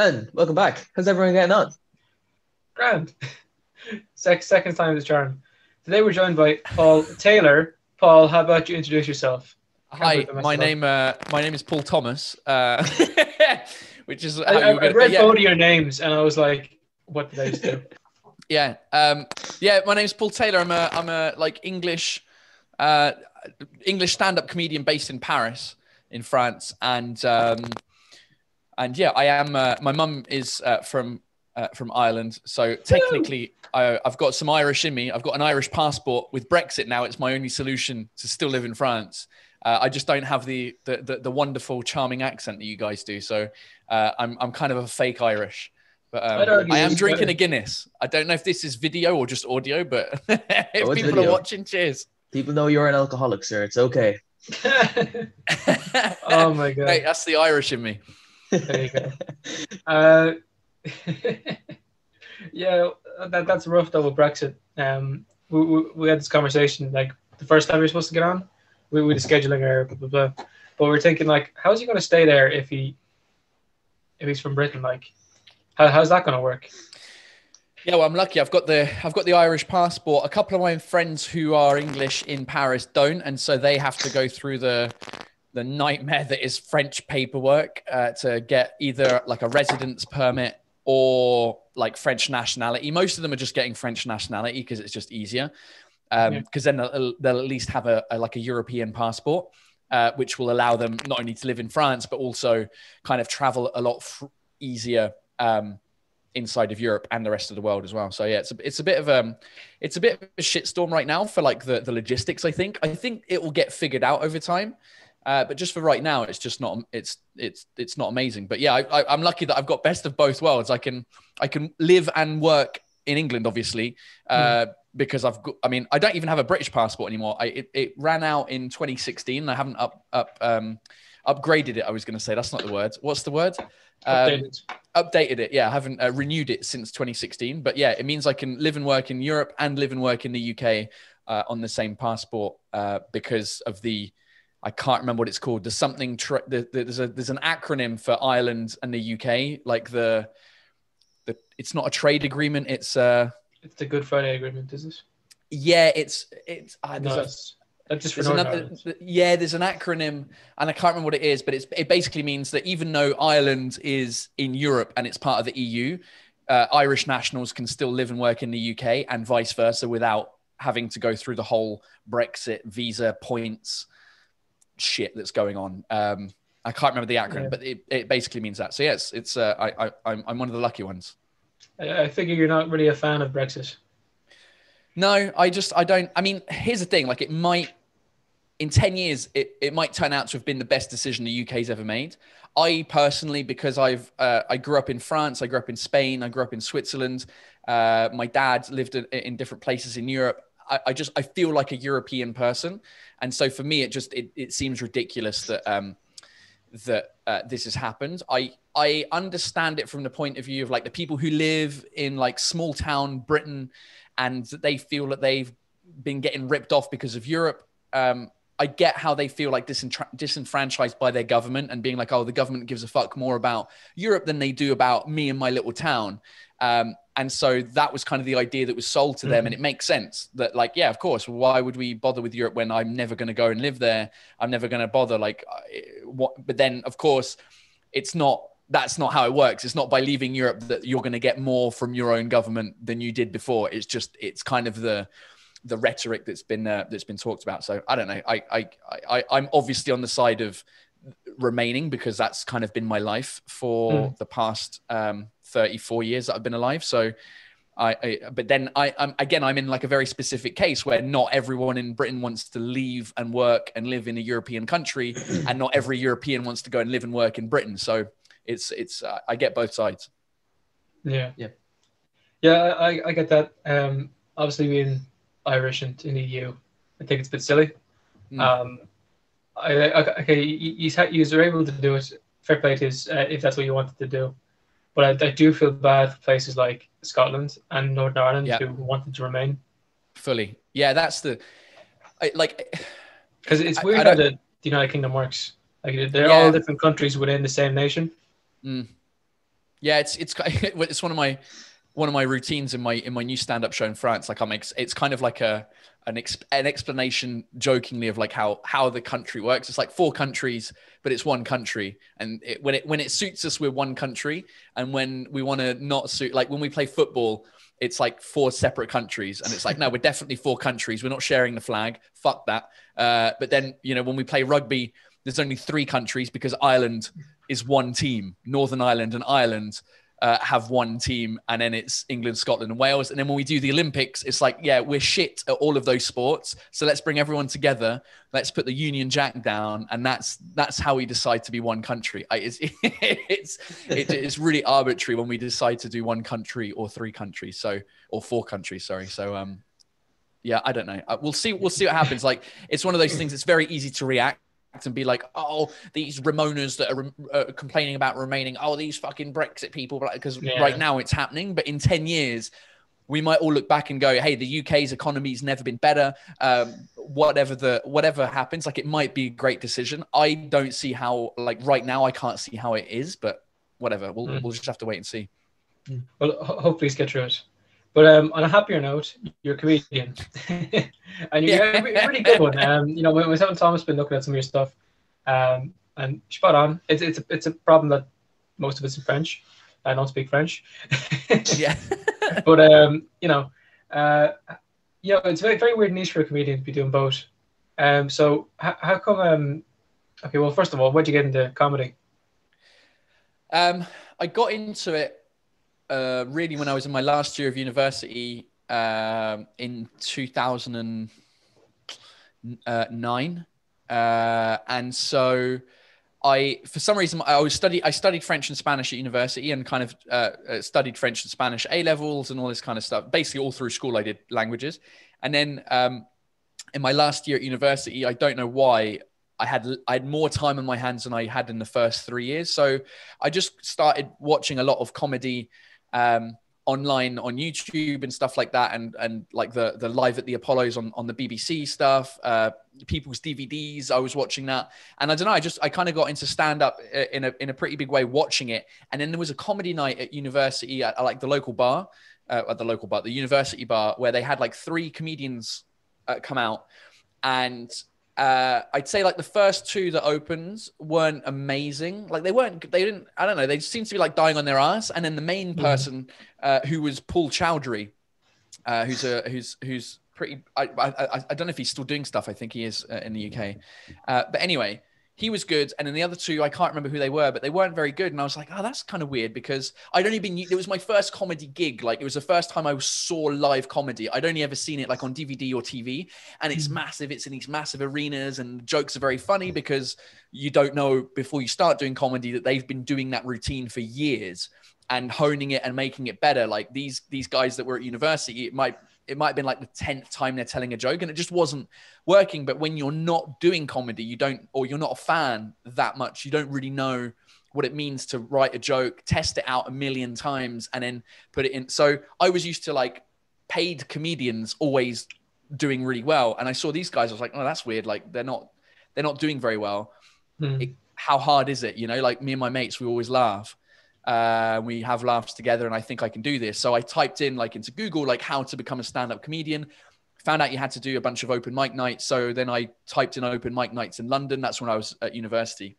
And welcome back. How's everyone getting on? Grand. Sec- second time the charm. Today we're joined by Paul Taylor. Paul, how about you introduce yourself? Hi, my name uh, my name is Paul Thomas, uh, which is how I, you I, I read yeah, both of your names and I was like, what did I just do? yeah, um, yeah. My name is Paul Taylor. I'm a I'm a like English uh, English stand up comedian based in Paris, in France, and um, and yeah, I am. Uh, my mum is uh, from uh, from Ireland, so technically I, I've got some Irish in me. I've got an Irish passport. With Brexit now, it's my only solution to still live in France. Uh, I just don't have the, the the the wonderful, charming accent that you guys do. So uh, I'm I'm kind of a fake Irish. But um, I am drinking better. a Guinness. I don't know if this is video or just audio, but if Oh, people video. are watching, cheers. People know you're an alcoholic, sir. It's okay. oh my god. Hey, that's the Irish in me. There you go. Uh, yeah, that, that's rough though with Brexit. Um, we, we, we had this conversation like the first time we were supposed to get on. We we were scheduling our blah, blah, blah. But we are thinking like, how's he going to stay there if he if he's from Britain? Like, how, how's that going to work? Yeah, well, I'm lucky. I've got the I've got the Irish passport. A couple of my friends who are English in Paris don't, and so they have to go through the the nightmare that is French paperwork uh, to get either like a residence permit or like French nationality. Most of them are just getting French nationality because it's just easier. Yeah. Because then they'll, they'll at least have a, a like a European passport, uh, which will allow them not only to live in France but also kind of travel a lot f- easier. Um, inside of Europe and the rest of the world as well. So yeah, it's a, it's a bit of um it's a bit of a shitstorm right now for like the the logistics. I think I think it will get figured out over time. Uh, but just for right now, it's just not it's it's it's not amazing. But yeah, I, I'm lucky that I've got best of both worlds. I can I can live and work in England, obviously, uh, because I've got. I mean, I don't even have a British passport anymore. I it, it ran out in 2016. I haven't up up um, upgraded it. I was going to say that's not the word. What's the word? Um, Updated. updated it. Yeah, I haven't uh, renewed it since 2016. But yeah, it means I can live and work in Europe and live and work in the UK uh, on the same passport uh, because of the. I can't remember what it's called. There's something. Tra- there's a there's an acronym for Ireland and the UK. Like the, the it's not a trade agreement. It's uh It's the Good Friday Agreement, is it? yeah. It's it's uh, No, there's a- that's, that's just for there's another, yeah, there's an acronym, and I can't remember what it is, but it's it basically means that even though Ireland is in Europe and it's part of the EU, uh, Irish nationals can still live and work in the UK and vice versa without having to go through the whole Brexit visa points shit that's going on. Um, I can't remember the acronym, Yeah. but it, it basically means that. So yes, it's uh, I, I I'm I'm one of the lucky ones. I, I figure you're not really a fan of Brexit. No, I just I don't. I mean, here's the thing: like, it might in ten years, it, it might turn out to have been the best decision the UK's ever made. I personally, because I've uh, I grew up in France, I grew up in Spain, I grew up in Switzerland. Uh, my dad lived in, in different places in Europe. I, I just I feel like a European person, and so for me, it just it, it seems ridiculous that um, that uh, this has happened. I I understand it from the point of view of like the people who live in like small town Britain, and that they feel that they've been getting ripped off because of Europe. Um, I get how they feel like disentra- disenfranchised by their government and being like, oh, the government gives a fuck more about Europe than they do about me and my little town. Um, and so that was kind of the idea that was sold to them. And it makes sense that, like, yeah, of course, why would we bother with Europe when I'm never going to go and live there? I'm never going to bother. Like, what? But then, of course, it's not. That's not how it works. It's not by leaving Europe that you're going to get more from your own government than you did before. It's just it's kind of the the rhetoric that's been uh, that's been talked about. So I don't know. I I I I'm obviously on the side of remaining because that's kind of been my life for Mm. the past um, 34 years that I've been alive. So. I, I, but then I, I'm again, I'm in like a very specific case where not everyone in Britain wants to leave and work and live in a European country, and not every European wants to go and live and work in Britain. So it's, it's, uh, I get both sides. Yeah. Yeah. Yeah, I, I get that. Um, obviously, being Irish and in the EU, I think it's a bit silly. Mm. Um, I, I, okay, you were able to do it. Fair play to you uh, if that's what you wanted to do. But I, I do feel bad for places like Scotland and Northern Ireland Yeah. who wanted to remain. Fully. Yeah. That's the, I, like, Because it's weird how the, the United Kingdom works. Like they're Yeah. all different countries within the same nation. Mm. Yeah, it's it's it's one of my one of my routines in my in my new stand up show in France. Like I'm ex- it's kind of like a an exp- an explanation jokingly of like how how the country works. It's like four countries, but it's one country. And it, when it when it suits us, we're one country. And when we want to not suit, like when we play football, it's like four separate countries. And it's like no, we're definitely four countries. We're not sharing the flag. Fuck that. Uh, but then you know when we play rugby, there's only three countries because Ireland is one team. Northern Ireland and Ireland uh, have one team, and then it's England, Scotland, and Wales. And then when we do the Olympics, it's like, yeah, we're shit at all of those sports. So let's bring everyone together. Let's put the Union Jack down, and that's that's how we decide to be one country. I, it's it's it's really arbitrary when we decide to do one country or three countries, so or four countries. Sorry. So um, yeah, I don't know. Uh, we'll see. We'll see what happens. Like it's one of those things. It's very easy to react and be like, oh, these Remoaners that are uh, complaining about remaining, oh, these fucking Brexit people, because yeah. right now it's happening. But in 10 years, we might all look back and go, hey, the UK's economy's never been better. Um, whatever the whatever happens, like it might be a great decision. I don't see how, like right now, I can't see how it is, but whatever. We'll, mm. we'll just have to wait and see. Well, hopefully, get through it. But um, on a happier note, you're a comedian, and you're yeah. a really good one. Um, you know, myself and Thomas been looking at some of your stuff, um, and spot on. It's it's a, it's a problem that most of it's in French. I don't speak French. yeah. but um, you know, uh, you know, it's very very weird niche for a comedian to be doing both. Um, so how, how come? Um, okay, well, first of all, where'd you get into comedy? Um, I got into it uh, really when I was in my last year of university um, in 2009. Uh, and so I, for some reason, I was study. I studied French and Spanish at university, and kind of uh, uh, studied French and Spanish A levels and all this kind of stuff. Basically, all through school, I did languages, and then um, in my last year at university, I don't know why I had I had more time in my hands than I had in the first three years. So I just started watching a lot of comedy um, online on YouTube and stuff like that, and and like the the live at the Apollos on on the BBC stuff, uh, people's DVDs. I was watching that, and I don't know. I just I kind of got into stand up uh, in a in a pretty big way watching it, and then there was a comedy night at university at, at like the local bar, uh, at the local bar, the university bar, where they had like three comedians uh, come out, and uh, I'd say like the first two that opens weren't amazing. Like they weren't, they didn't, I don't know, they seemed to be like dying on their ass. And then the main mm-hmm. person, uh, who was Paul Chowdhry, uh, who's a, who's, who's pretty, I, I, I don't know if he's still doing stuff. I think he is uh, in the UK. Uh, but anyway, he was good. And then the other two, I can't remember who they were, but they weren't very good. And I was like, oh, that's kind of weird because I'd only been, it was my first comedy gig. Like it was the first time I saw live comedy. I'd only ever seen it like on DVD or TV. And it's mm-hmm. massive. It's in these massive arenas and jokes are very funny because you don't know before you start doing comedy that they've been doing that routine for years and honing it and making it better. Like these, these guys that were at university, it might it might have been like the 10th time they're telling a joke and it just wasn't working. But when you're not doing comedy, you don't, or you're not a fan that much, you don't really know what it means to write a joke, test it out a million times, and then put it in. So I was used to like paid comedians always doing really well. And I saw these guys, I was like, oh, that's weird. Like they're not, they're not doing very well. Hmm. It, how hard is it? You know, like me and my mates, we always laugh. Uh, we have laughs together, and I think I can do this. So I typed in like into Google like how to become a stand-up comedian. Found out you had to do a bunch of open mic nights. So then I typed in open mic nights in London. That's when I was at university,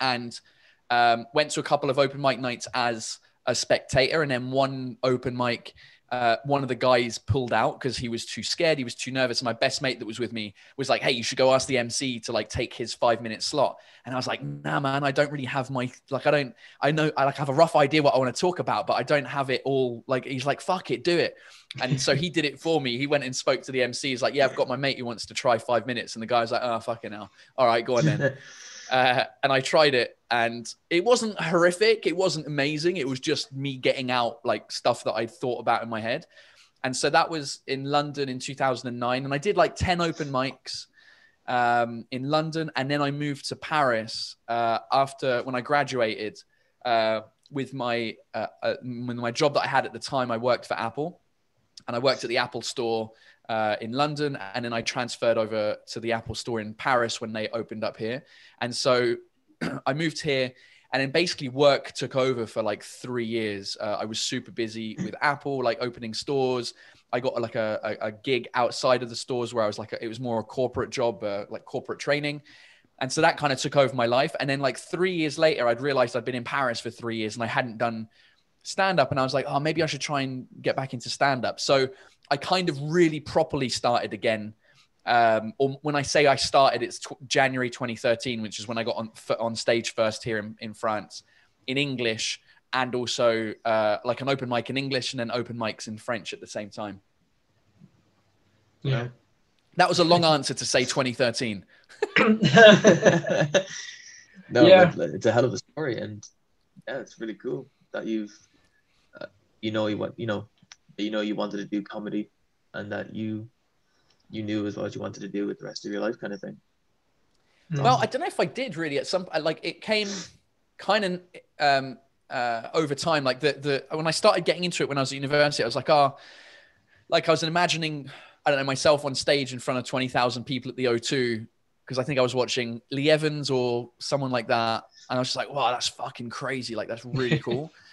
and um, went to a couple of open mic nights as a spectator, and then one open mic uh, one of the guys pulled out because he was too scared. He was too nervous. And my best mate that was with me was like, "Hey, you should go ask the MC to like take his five minute slot." And I was like, "Nah, man, I don't really have my like. I don't. I know I like have a rough idea what I want to talk about, but I don't have it all. Like, he's like, "Fuck it, do it." And so he did it for me. He went and spoke to the MC. He's like, "Yeah, I've got my mate who wants to try five minutes." And the guy's like, "Oh, fucking hell. All right, go on then." Uh, and I tried it, and it wasn't horrific. It wasn't amazing. It was just me getting out like stuff that I'd thought about in my head. And so that was in London in 2009, and I did like 10 open mics um, in London, and then I moved to Paris uh, after when I graduated uh, with my uh, uh, with my job that I had at the time. I worked for Apple, and I worked at the Apple store uh, in London, and then I transferred over to the Apple Store in Paris when they opened up here. And so I moved here, and then basically work took over for like three years. Uh, I was super busy with Apple, like opening stores. I got like a, a, a gig outside of the stores where I was like, a, it was more a corporate job, uh, like corporate training. And so that kind of took over my life. And then like three years later, I'd realized I'd been in Paris for three years and I hadn't done stand up. And I was like, oh, maybe I should try and get back into stand up. So I kind of really properly started again um, or when I say I started, it's t- January 2013, which is when I got on on stage first here in, in France in English and also uh, like an open mic in English and then open mics in French at the same time. Yeah. That was a long answer to say 2013. no, Yeah. it's a hell of a story, and yeah, it's really cool that you've, uh, you know, you want, you know, you know, you wanted to do comedy, and that you, you knew as what you wanted to do with the rest of your life, kind of thing. Well, I don't know if I did really at some point like it came kind of um, uh, over time. Like the the when I started getting into it when I was at university, I was like, oh, like I was imagining I don't know myself on stage in front of twenty thousand people at the O2 because I think I was watching Lee Evans or someone like that, and I was just like, wow, that's fucking crazy. Like that's really cool.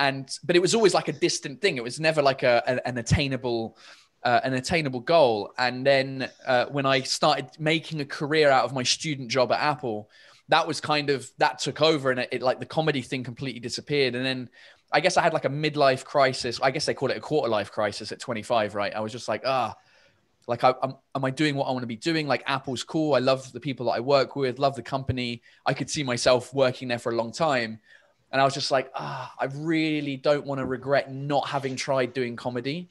and but it was always like a distant thing. It was never like a, a an attainable uh, an attainable goal. And then uh, when I started making a career out of my student job at Apple, that was kind of that took over, and it, it, like the comedy thing completely disappeared. And then I guess I had like a midlife crisis. I guess they call it a quarter life crisis at 25, right? I was just like, ah. Like, I, am am I doing what I want to be doing? Like, Apple's cool. I love the people that I work with, love the company. I could see myself working there for a long time. And I was just like, ah, I really don't want to regret not having tried doing comedy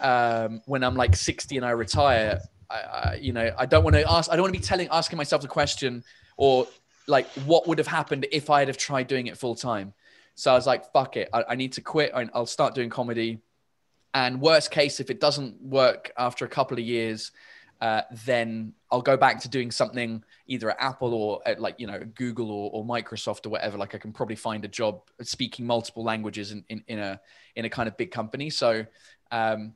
um, when I'm like 60 and I retire, I, I, you know, I don't want to ask, I don't want to be telling, asking myself the question or like, what would have happened if I had have tried doing it full time? So I was like, fuck it. I, I need to quit. I, I'll start doing comedy. And worst case, if it doesn't work after a couple of years, uh, then I'll go back to doing something either at Apple or at like, you know, Google or, or Microsoft or whatever. Like I can probably find a job speaking multiple languages in, in, in a, in a kind of big company. So um,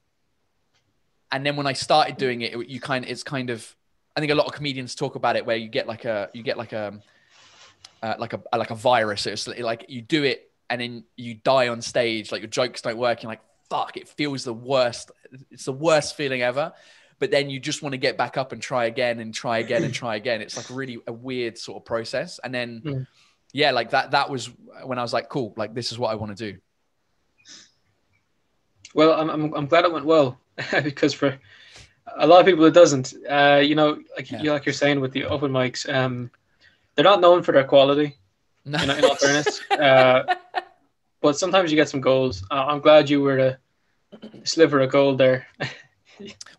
and then when I started doing it, you kind of, it's kind of, I think a lot of comedians talk about it where you get like a, you get like a, uh, like a, like a virus. It's like you do it and then you die on stage. Like your jokes don't work. You're like, fuck, it feels the worst. It's the worst feeling ever. But then you just want to get back up and try again and try again and try again. It's like really a weird sort of process. And then, Mm. yeah, like that, that was when I was like, cool, like this is what I want to do. Well, I'm, I'm, I'm glad it went well because for a lot of people it doesn't. Uh, you know, like Yeah. you like you're saying with the open mics, um, they're not known for their quality. No. Know, in all fairness, uh, but sometimes you get some goals. Uh, I'm glad you were a sliver of gold there.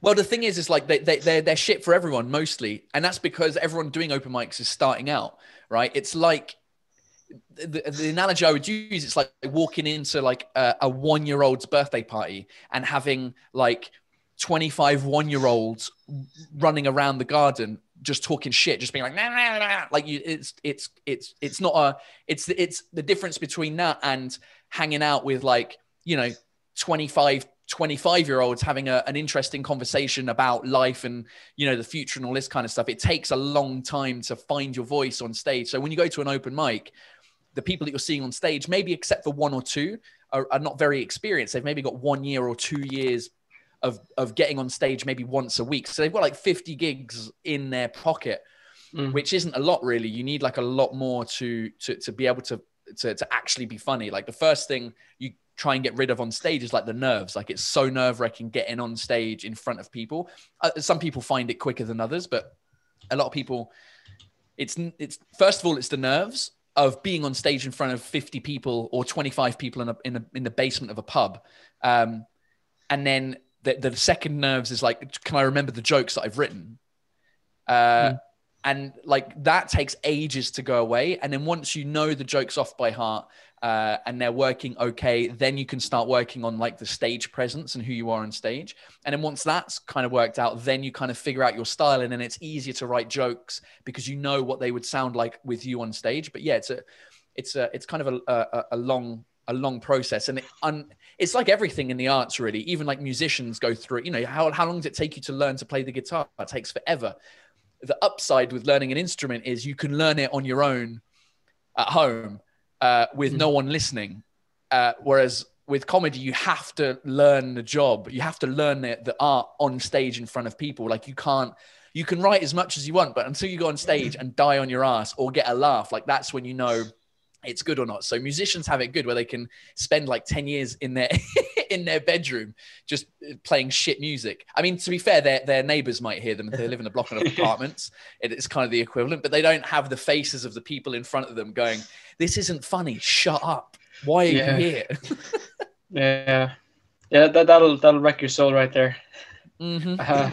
Well, the thing is, is like they, they, they're, they're shit for everyone mostly. And that's because everyone doing open mics is starting out, right? It's like the, the analogy I would use, it's like walking into like a, a one year old's birthday party and having like 25 one year olds running around the garden just talking shit just being like nah, nah, nah. like you it's it's it's it's not a it's it's the difference between that and hanging out with like you know 25 25 year olds having a, an interesting conversation about life and you know the future and all this kind of stuff it takes a long time to find your voice on stage. So when you go to an open mic the people that you're seeing on stage maybe except for one or two are, are not very experienced. They've maybe got one year or two years of of getting on stage maybe once a week. So they've got like 50 gigs in their pocket Mm. which isn't a lot really. You need like a lot more to to, to be able to, to to actually be funny. Like the first thing you try and get rid of on stage is like the nerves. Like it's so nerve-wracking getting on stage in front of people. Uh, some people find it quicker than others but a lot of people it's it's first of all it's the nerves of being on stage in front of 50 people or 25 people in a, in, a, in the basement of a pub. Um, and then the, the second nerves is like can i remember the jokes that i've written? Uh, Mm. and like that takes ages to go away. And then once you know the jokes off by heart uh, and they're working okay then you can start working on like the stage presence and who you are on stage. And then once that's kind of worked out then you kind of figure out your style and then it's easier to write jokes because you know what they would sound like with you on stage. But yeah it's a it's a it's kind of a, a, a long a long process. And it un, it's like everything in the arts really. Even like musicians go through you know how, how long does it take you to learn to play the guitar? It takes forever. The upside with learning an instrument is you can learn it on your own at home uh, with no one listening. Uh, whereas with comedy, you have to learn the job. You have to learn the, the art on stage in front of people. Like you can't, you can write as much as you want, but until you go on stage and die on your ass or get a laugh, like that's when you know it's good or not. So musicians have it good where they can spend like 10 years in their in their bedroom just playing shit music. I mean, to be fair, their their neighbors might hear them if they live in a block of apartments. It's kind of the equivalent, but they don't have the faces of the people in front of them going, This isn't funny. Shut up. Why are Yeah. you here? Yeah, yeah, that that'll that'll wreck your soul right there. hmm Uh,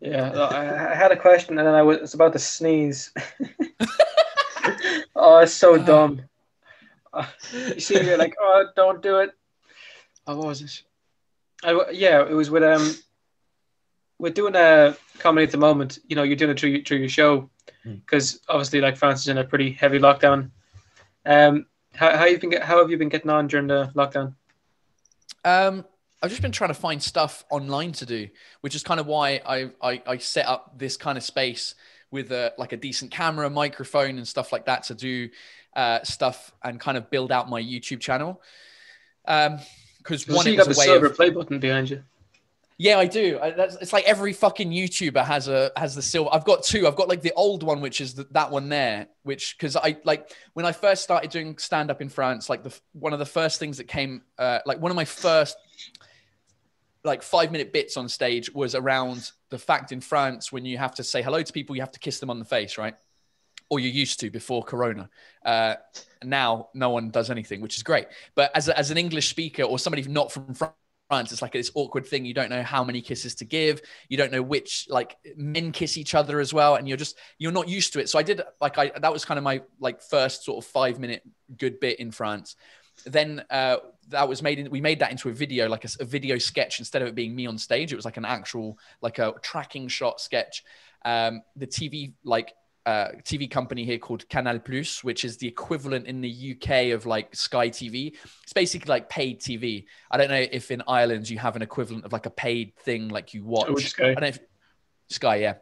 yeah, I, I had a question and then I was about to sneeze. Oh, it's so dumb. Uh, you see, you're like, oh, don't do it. Oh, what was it? I, yeah, it was with um, we're doing a comedy at the moment. You know, you're doing it through your- through your show because obviously, like France is in a pretty heavy lockdown. Um, how how you been how have you been getting on during the lockdown? Um, I've just been trying to find stuff online to do, which is kind of why I I, I set up this kind of space with a like a decent camera, microphone, and stuff like that to do uh, stuff and kind of build out my YouTube channel. Um, because one, see you got the was a way silver of play button behind you. yeah, I do. I, that's, it's like every fucking YouTuber has a has the silver. I've got two. I've got like the old one, which is the, that one there, which because I like when I first started doing stand up in France, like the one of the first things that came, uh, like one of my first like five minute bits on stage was around the fact in France when you have to say hello to people, you have to kiss them on the face, right? Or you used to before Corona. Uh, now no one does anything, which is great. But as, a, as an English speaker or somebody not from France, it's like this awkward thing. You don't know how many kisses to give. You don't know which like men kiss each other as well, and you're just you're not used to it. So I did like I that was kind of my like first sort of five minute good bit in France. Then uh, that was made in, we made that into a video like a video sketch instead of it being me on stage. It was like an actual like a tracking shot sketch. Um, the TV like uh, TV company here called Canal Plus, which is the equivalent in the UK of like Sky TV. It's basically like paid TV. I don't know if in Ireland you have an equivalent of like a paid thing like you watch. Oh, Sky? I don't know if Sky, yeah.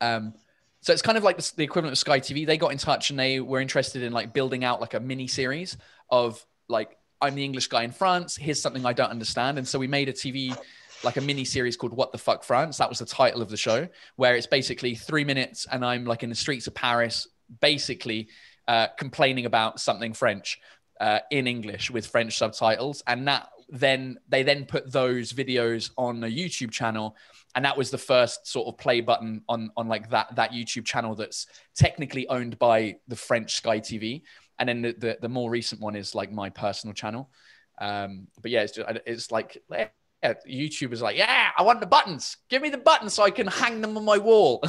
Um, so it's kind of like the, the equivalent of Sky TV. They got in touch and they were interested in like building out like a mini series of like I'm the English guy in France. Here's something I don't understand, and so we made a TV like a mini series called What the Fuck France. That was the title of the show, where it's basically three minutes and I'm like in the streets of Paris, basically uh, complaining about something French uh, in English with French subtitles, and that then they then put those videos on a YouTube channel and that was the first sort of play button on on like that that YouTube channel that's technically owned by the French Sky TV, and then the the, the more recent one is like my personal channel. Um, but yeah, it's just, it's like yeah, YouTube is like, yeah, I want the buttons. Give me the buttons so I can hang them on my wall.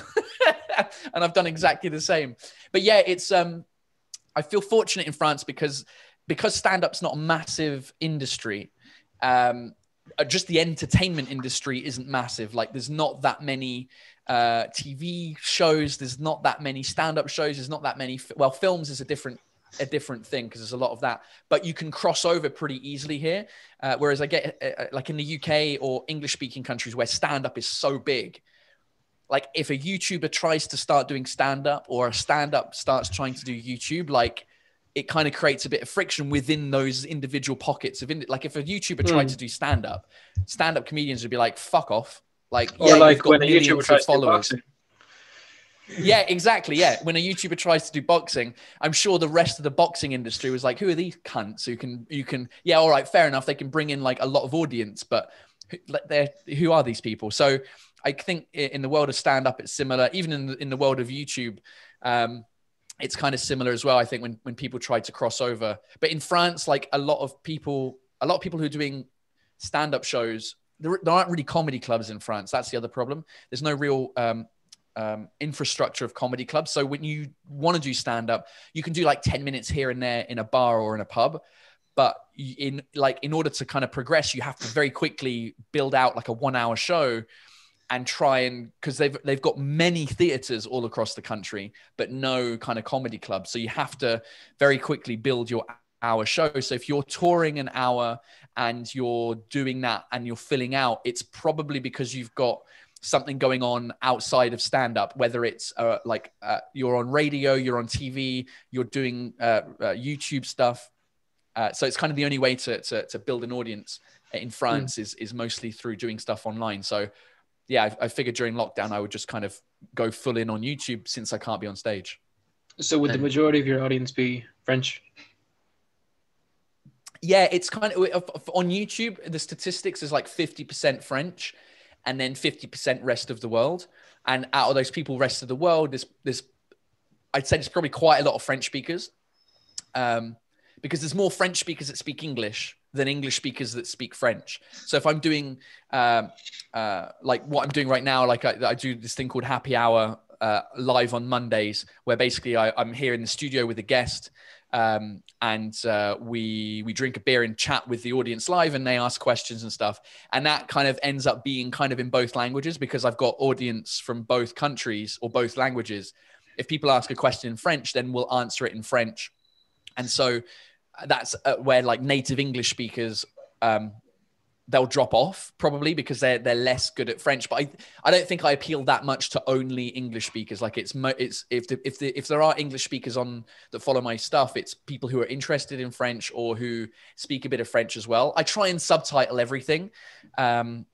and I've done exactly the same. But yeah, it's um, I feel fortunate in France because because stand up's not a massive industry. Um, uh, just the entertainment industry isn't massive. Like there's not that many uh, TV shows. There's not that many stand-up shows. There's not that many. Well, films is a different a different thing because there's a lot of that. But you can cross over pretty easily here. Uh, whereas I get uh, uh, like in the UK or English-speaking countries where stand-up is so big. Like if a YouTuber tries to start doing stand-up or a stand-up starts trying to do YouTube, like it kind of creates a bit of friction within those individual pockets of in, like if a YouTuber tried Hmm. to do stand up, stand up comedians would be like, "Fuck off!" Like, Or yeah, like when a YouTuber tries to do followers. boxing. Yeah, exactly. Yeah, when a YouTuber tries to do boxing, I'm sure the rest of the boxing industry was like, "Who are these cunts who can you can yeah, all right, fair enough. They can bring in like a lot of audience, but they're who are these people?" So I think in the world of stand up, it's similar. Even in the, in the world of YouTube, um, it's kind of similar as well. I think when when people try to cross over, but in France, like a lot of people, a lot of people who are doing stand up shows, there, there aren't really comedy clubs in France. That's the other problem. There's no real um, um, infrastructure of comedy clubs. So when you want to do stand up, you can do like 10 minutes here and there in a bar or in a pub. But in like in order to kind of progress, you have to very quickly build out like a one hour show and try and because they've they've got many theaters all across the country, but no kind of comedy clubs. So you have to very quickly build your hour show. So if you're touring an hour and you're doing that and you're filling out, it's probably because you've got something going on outside of stand up, whether it's uh, like uh, you're on radio, you're on TV, you're doing uh, uh, YouTube stuff. Uh, so it's kind of the only way to, to, to build an audience in France mm. is, is mostly through doing stuff online. So yeah, I, I, figured during lockdown, I would just kind of go full in on YouTube since I can't be on stage. So would the majority of your audience be French? Yeah, it's kind of on YouTube. The statistics is like 50% French and then 50% rest of the world. And out of those people, rest of the world, there's, there's I'd say there's probably quite a lot of French speakers um, because there's more French speakers that speak English than English speakers that speak French. So if I'm doing um, uh, like what I'm doing right now, like I, I do this thing called Happy Hour uh, live on Mondays, where basically I, I'm here in the studio with a guest um, and uh, we we drink a beer and chat with the audience live, and they ask questions and stuff. And that kind of ends up being kind of in both languages because I've got audience from both countries or both languages. If people ask a question in French, then we'll answer it in French, and so uh, that's uh, where like native English speakers um, they'll drop off probably because they're they're less good at French. But I I don't think I appeal that much to only English speakers. Like it's it's if the, if the, if there are English speakers on that follow my stuff, it's people who are interested in French or who speak a bit of French as well. I try and subtitle everything, um,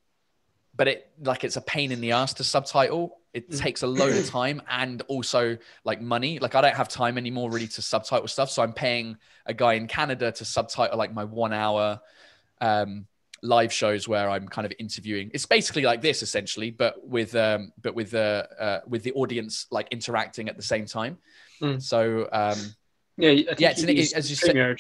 but it like it's a pain in the ass to subtitle. It mm. takes a load of time and also like money. Like I don't have time anymore really to subtitle stuff, so I'm paying a guy in Canada to subtitle like my one hour. Um, live shows where I'm kind of interviewing. It's basically like this essentially, but with um, but with the uh, uh, with the audience like interacting at the same time. Mm. So um, yeah, yeah, it's an, it, as you said.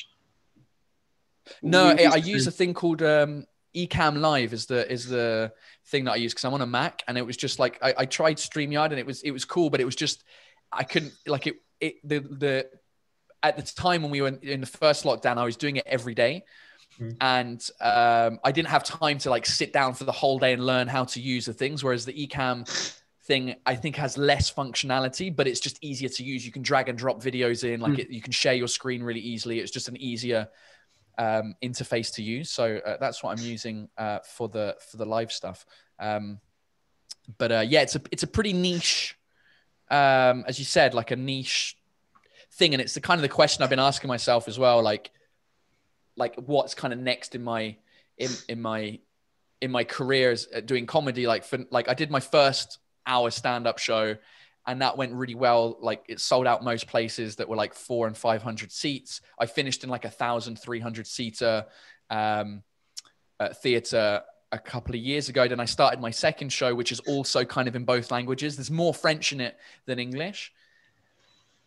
No, I, I use a thing called um, Ecamm Live is the is the thing that I use because I'm on a Mac and it was just like I, I tried StreamYard and it was it was cool, but it was just I couldn't like it it the the at the time when we were in the first lockdown, I was doing it every day. Mm. And um, I didn't have time to like sit down for the whole day and learn how to use the things. Whereas the Ecamm thing, I think, has less functionality, but it's just easier to use. You can drag and drop videos in, like mm. it, you can share your screen really easily. It's just an easier um, interface to use. So uh, that's what I'm using uh, for the for the live stuff. Um, but uh, yeah, it's a it's a pretty niche, um, as you said, like a niche thing, and it's the kind of the question I've been asking myself as well, like like what's kind of next in my in in my in my careers doing comedy like for like I did my first hour stand up show and that went really well. Like it sold out most places that were like 4 and 500 seats. I finished in like a 1300 seater um theater a couple of years ago. Then I started my second show which is also kind of in both languages. There's more french in it than english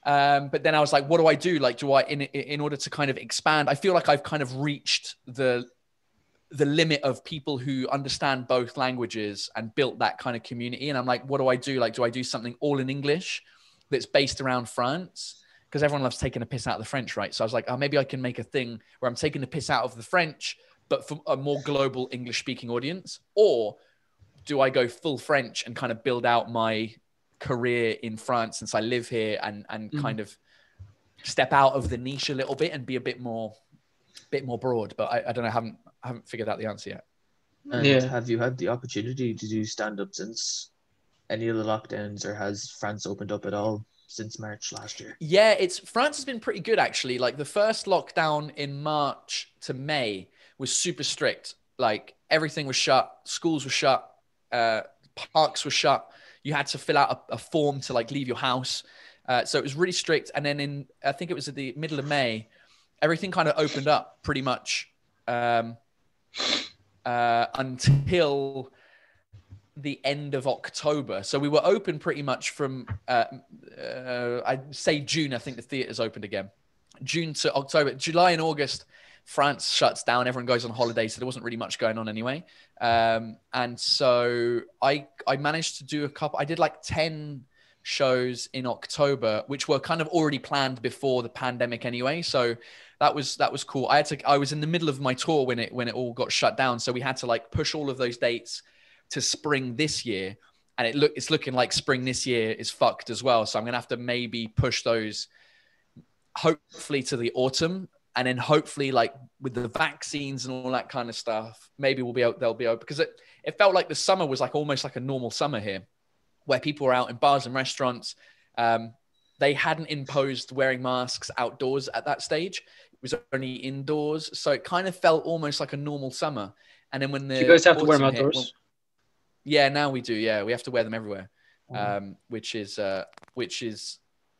um, but then I was like, what do I do? Like, do I, in, in order to kind of expand, I feel like I've kind of reached the, the limit of people who understand both languages and built that kind of community. And I'm like, what do I do? Like, do I do something all in English that's based around France? Because everyone loves taking a piss out of the French, right? So I was like, oh, maybe I can make a thing where I'm taking the piss out of the French, but for a more global English speaking audience. Or do I go full French and kind of build out my career in France since I live here and and mm. kind of step out of the niche a little bit and be a bit more bit more broad. But I, I don't know, I haven't I haven't figured out the answer yet. And yeah. have you had the opportunity to do stand up since any of the lockdowns or has France opened up at all since March last year? Yeah, it's France has been pretty good actually. Like the first lockdown in March to May was super strict. Like everything was shut, schools were shut, uh, parks were shut you had to fill out a, a form to like leave your house. Uh, so it was really strict. And then in, I think it was at the middle of May, everything kind of opened up pretty much um, uh, until the end of October. So we were open pretty much from, uh, uh, I'd say June, I think the theaters opened again. June to October, July and August, France shuts down, everyone goes on holiday, so there wasn't really much going on anyway. Um, and so I I managed to do a couple. I did like ten shows in October, which were kind of already planned before the pandemic anyway. So that was that was cool. I had to. I was in the middle of my tour when it when it all got shut down, so we had to like push all of those dates to spring this year. And it look it's looking like spring this year is fucked as well. So I'm gonna have to maybe push those hopefully to the autumn and then hopefully like with the vaccines and all that kind of stuff maybe we'll be able they'll be able because it, it felt like the summer was like almost like a normal summer here, where people were out in bars and restaurants. Um, they hadn't imposed wearing masks outdoors at that stage. It was only indoors, so it kind of felt almost like a normal summer. And then when the Do you guys have to wear them autumn hit- outdoors? well, yeah, now we do. Yeah, we have to wear them everywhere, Mhm. um, which is uh, which is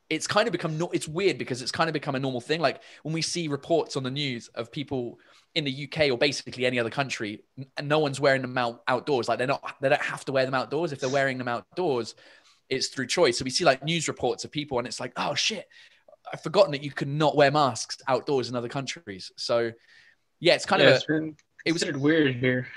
it's kind of become no, it's weird because it's kind of become a normal thing. Like when we see reports on the news of people in the UK or basically any other country, and no one's wearing them out outdoors. Like they're not they don't have to wear them outdoors. If they're wearing them outdoors, it's through choice. So we see like news reports of people, and it's like, oh shit, I've forgotten that you could not wear masks outdoors in other countries. So yeah, it's kind yeah, of a, it was weird here.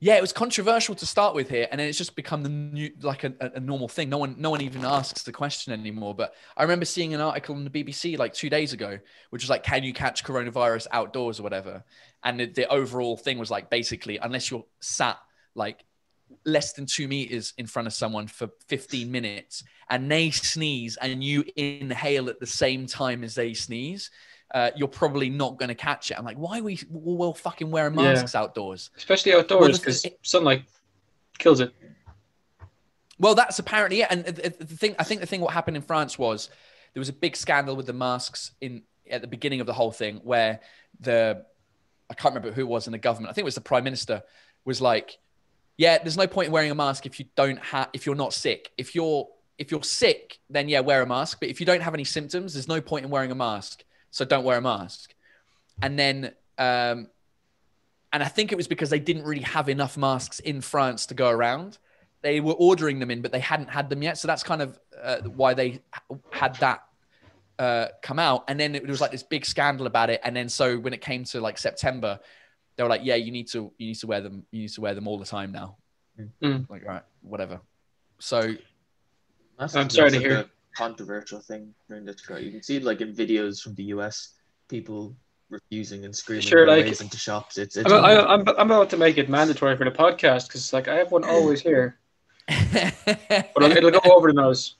Yeah, it was controversial to start with here, and then it's just become the new like a, a- normal thing. No one, no one even asks the question anymore. But I remember seeing an article on the BBC like two days ago, which was like, "Can you catch coronavirus outdoors or whatever?" And the, the overall thing was like, basically, unless you're sat like less than two meters in front of someone for 15 minutes and they sneeze and you inhale at the same time as they sneeze, uh, you're probably not going to catch it. I'm like, why are we all fucking wearing Yeah. masks outdoors? Especially outdoors the- because sunlight kills it. Well, that's apparently it. And the, the the thing, I think the thing what happened in France was there was a big scandal with the masks in at the beginning of the whole thing, where the I can't remember who it was in the government. I think it was the prime minister was like, "Yeah, there's no point in wearing a mask if you don't have if you're not sick. If you're if you're sick, then yeah, wear a mask. But if you don't have any symptoms, there's no point in wearing a mask. So don't wear a mask." And then um, and I think it was because they didn't really have enough masks in France to go around. They were ordering them in, but they hadn't had them yet. So that's kind of uh, why they had that uh, come out. And then it was like this big scandal about it. And then so when it came to like September, they were like, "Yeah, you need to you need to wear them. You need to wear them all the time now." Mm. Like, all right, whatever. So That's I'm sorry to hear. a controversial thing during this trial. You can see like in videos from the US, people refusing and screaming Sure, and like- racing to shops. It's, it's I'm, I, I'm, I'm about to make it mandatory for the podcast because like I have one always here, but it'll go over the nose.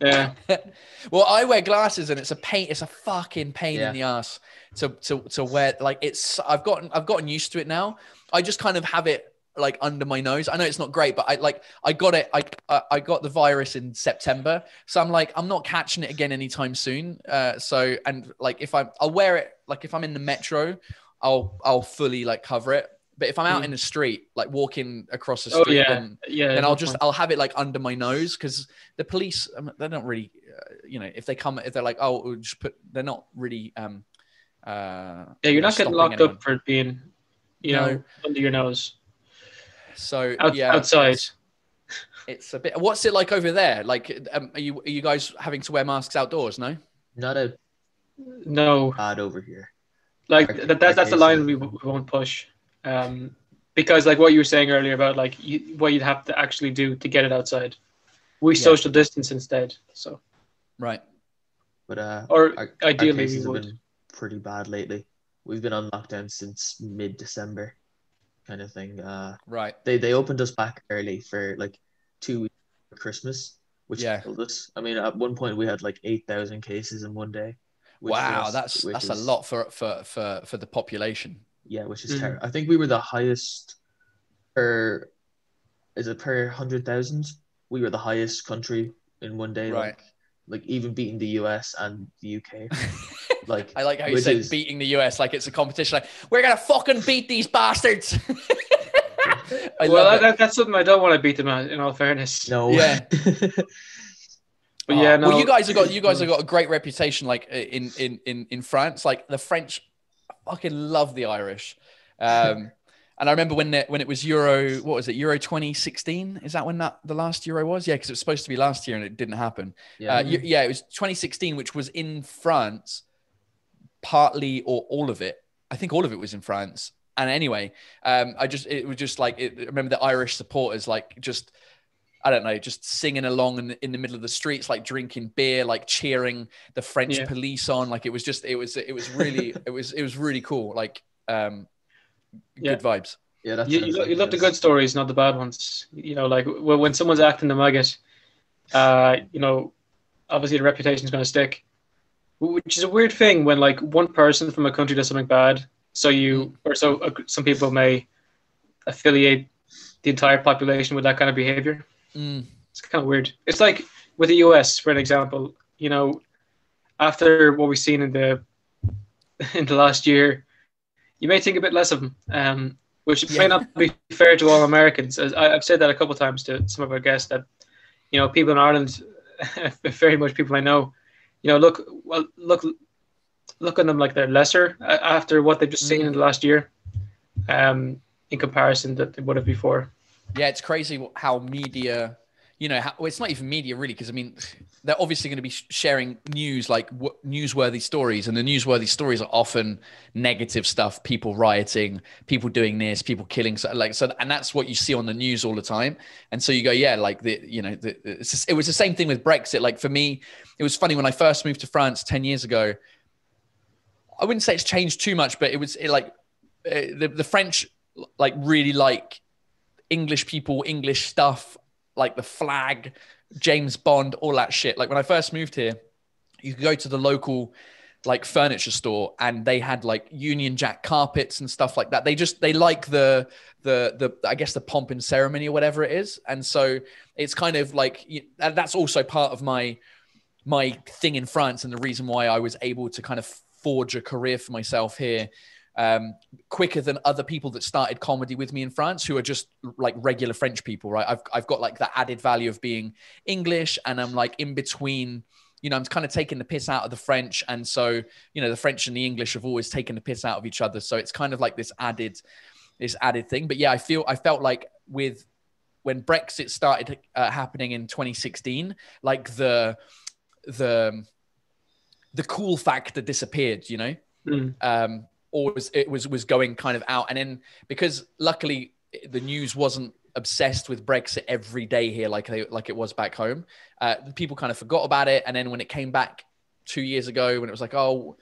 Yeah, well, I wear glasses and it's a pain. It's a fucking pain Yeah. in the ass to, to to wear. Like it's, I've gotten, I've gotten used to it now. I just kind of have it like under my nose. I know it's not great, but I like, I got it. I, I, I got the virus in September, so I'm like, I'm not catching it again anytime soon. Uh, so and like if I'm, I'll wear it. Like if I'm in the metro, I'll, I'll fully like cover it. But if I'm out Mm. in the street, like walking across the street, Oh, street, yeah. then yeah. then I'll just. I'll have it like under my nose because the police um, they're not really uh, you know if they come if they're like oh we'll just put they're not really um uh yeah, you you're not getting locked anyone. up for being, you No. know, under your nose so Out, yeah outside. it's, it's a bit what's it like over there? Like um, are you are you guys having to wear masks outdoors? No? Not a No, bad over here. like Our- that, that's that's the line we, we won't push. Um because like what you were saying earlier about like you, what you'd have to actually do to get it outside. We Yeah. social distance instead so. Right. But uh, or our, our ideally we cases have would. been pretty bad lately. We've been on lockdown since mid December, kind of thing. Uh, right they they opened us back early for like two weeks for Christmas, which Yeah. killed us. I mean, at one point we had like eight thousand cases in one day. wow was- that's which that's a lot for for for for the population Yeah, which is Mhm. terrible. I think we were the highest per is it per hundred thousand? We were the highest country in one day. Right. Like, like even beating the US and the UK. Like I like how you which said is- beating the US like it's a competition. Like we're gonna fucking beat these bastards. I well love it. that, that's something i don't want to beat them at in all fairness no. Yeah. but yeah no Well, you guys have got you guys have got a great reputation, like in in in in France. Like the French, fucking love the Irish. Um, and I remember when it, when it was Euro, what was it? Euro 2016? Is that when that the last Euro was? Yeah, because it was supposed to be last year and it didn't happen. yeah. Uh, yeah, it was 2016, which was in France, partly or all of it. I think all of it was in France. And anyway, um, I just it was just like it, I remember the Irish supporters like just I don't know, just singing along in the, in the middle of the streets, like drinking beer, like cheering the French Yeah. police on. Like it was just it was it was really it was it was really cool. Like um, Yeah. good vibes. yeah, that's you, you, lo- you love the good stories not the bad ones you know like when, when someone's acting the maggot uh you know obviously the reputation is going to stick which is a weird thing when like one person from a country does something bad so you or so uh, some people may affiliate the entire population with that kind of behavior. Mm. It's kind of weird. It's like with the US, for an example. You know, after what we've seen in the in the last year, you may think a bit less of them, um, which Yeah. may not be fair to all Americans. As I, I've said that a couple of times to some of our guests that you know people in Ireland, very much people I know, you know, look well look look on them like they're lesser after what they've just seen Mm. in the last year, um, in comparison that they would have before. Yeah, it's crazy how media, you know, how, well, it's not even media really, because I mean, they're obviously going to be sharing news like w- newsworthy stories, and the newsworthy stories are often negative stuff: people rioting, people doing this, people killing, so, like so, and that's what you see on the news all the time. And so you go, yeah, like the, you know, the, just- it was the same thing with Brexit. Like for me, it was funny when I first moved to France ten years ago. I wouldn't say it's changed too much, but it was it like uh, the the French like really like English people, English stuff, like the flag, James Bond, all that shit. Like when I first moved here, you could go to the local like furniture store and they had like Union Jack carpets and stuff like that. They just they like the the the I guess the pomp and ceremony or whatever it is. And so it's kind of like that's also part of my my thing in France and the reason why I was able to kind of forge a career for myself here um, quicker than other people that started comedy with me in France who are just like regular French people, right? I've, I've got like that added value of being English and I'm like in between, you know, I'm kind of taking the piss out of the French. And so, you know, the French and the English have always taken the piss out of each other. So it's kind of like this added, this added thing. But yeah, I feel, I felt like with, when Brexit started uh, happening in 2016, like the, the, the cool factor disappeared, you know? Mm. um, or was, it was was going kind of out. And then because luckily the news wasn't obsessed with Brexit every day here like they, like it was back home, uh, people kind of forgot about it. And then when it came back two years ago, when it was like, oh,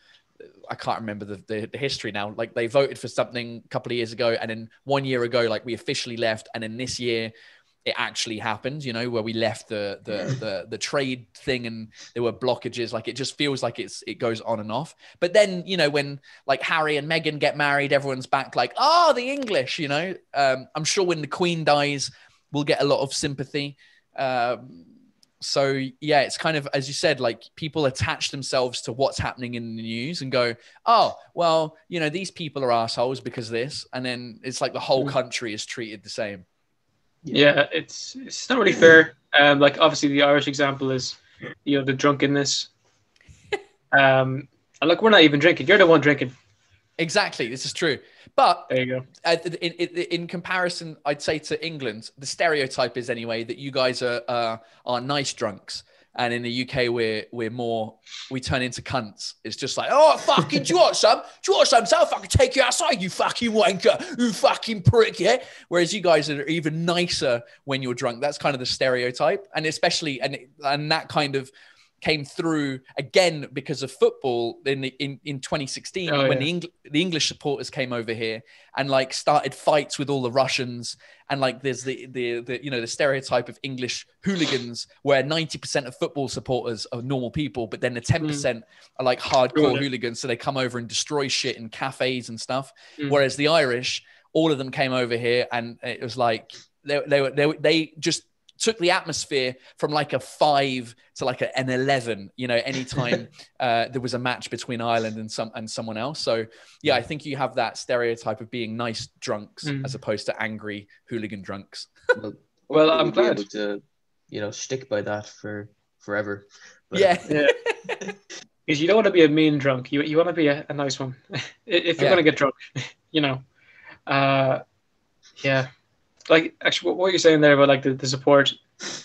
I can't remember the, the, the history now. Like they voted for something a couple of years ago, and then one year ago, like we officially left, and then this year it actually happened. You know, where we left the the the, the trade thing, and there were blockages. Like it just feels like it's it goes on and off. But then you know when like Harry and Meghan get married, everyone's back like, oh, the English. You know, um, I'm sure when the Queen dies, we'll get a lot of sympathy. Um, so yeah, it's kind of as you said, like people attach themselves to what's happening in the news and go, oh, well, you know, these people are assholes because of this, and then it's like the whole Mm. country is treated the same. Yeah, it's it's not really fair. Um, like obviously the Irish example is, you know, the drunkenness. Um, and look, we're not even drinking. You're the one drinking. Exactly, this is true. But There you go. uh, in, in, in comparison, I'd say to England, the stereotype is anyway that you guys are uh, are nice drunks, and in the UK we're we're more we turn into cunts. It's just like, oh fucking, do you want some? Do you want some? So I'll fucking take you outside, you fucking wanker, you fucking prick, yeah. Whereas you guys are even nicer when you're drunk. That's kind of the stereotype, and especially and and that kind of came through again because of football in the, in, in 2016 Oh, when yeah. the, Eng- the English supporters came over here and like started fights with all the Russians and like there's the the, the you know the stereotype of English hooligans where 90% of football supporters are normal people but then the 10% are like hardcore Yeah. hooligans so they come over and destroy shit in cafes and stuff Mm. whereas the Irish all of them came over here and it was like they they were they, were- they just took the atmosphere from like a five to like a, an 11 you know anytime uh, there was a match between ireland and some and someone else so yeah i think you have that stereotype of being nice drunks Mm. as opposed to angry hooligan drunks Well, Well, we'll I'm glad. to, you know, stick by that for forever. But- yeah Yeah. Because you don't want to be a mean drunk. You you want to be a, a nice one. if you're Yeah. gonna get drunk, you know. Uh, yeah. Like actually, what, what you're saying there about like the, the support,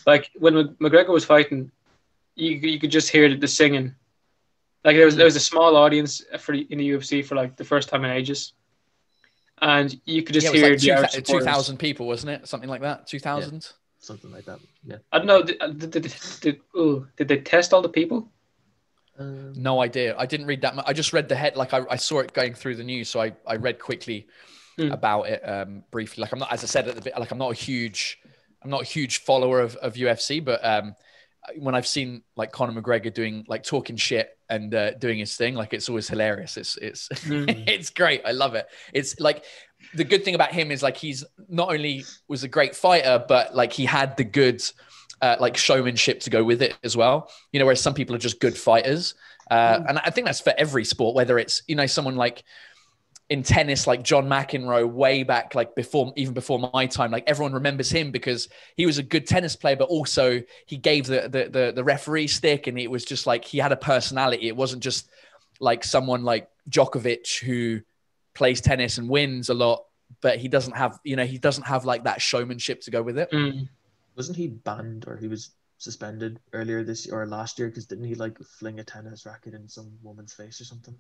like when McGregor was fighting, you you could just hear the, the singing. Like there was there was a small audience for in the UFC for like the first time in ages, and you could just yeah, it was hear like the two, Irish 2000 people wasn't it something like that 2000 something like that. Yeah. I don't know. Did, did, did, did, ooh, did they test all the people? Um, no idea i didn't read that much i just read the head like I, I saw it going through the news so i, I read quickly Hmm. about it um, briefly like i'm not as i said at the bit like i'm not a huge i'm not a huge follower of, of ufc but um, when I've seen like Conor McGregor doing like talking shit and uh, doing his thing, like it's always hilarious. It's it's Mm. it's great. I love it. It's like the good thing about him is like he's not only was a great fighter, but like he had the good uh, like showmanship to go with it as well. You know, whereas some people are just good fighters, uh, and I think that's for every sport. Whether it's you know someone like in tennis, like John McEnroe, way back, like before, even before my time, like everyone remembers him because he was a good tennis player, but also he gave the the the, the referee stick, and it was just like he had a personality. It wasn't just like someone like Djokovic who plays tennis and wins a lot, but he doesn't have, you know, he doesn't have like that showmanship to go with it. Mm. Wasn't he banned or he was suspended earlier this year or last year because didn't he like fling a tennis racket in some woman's face or something?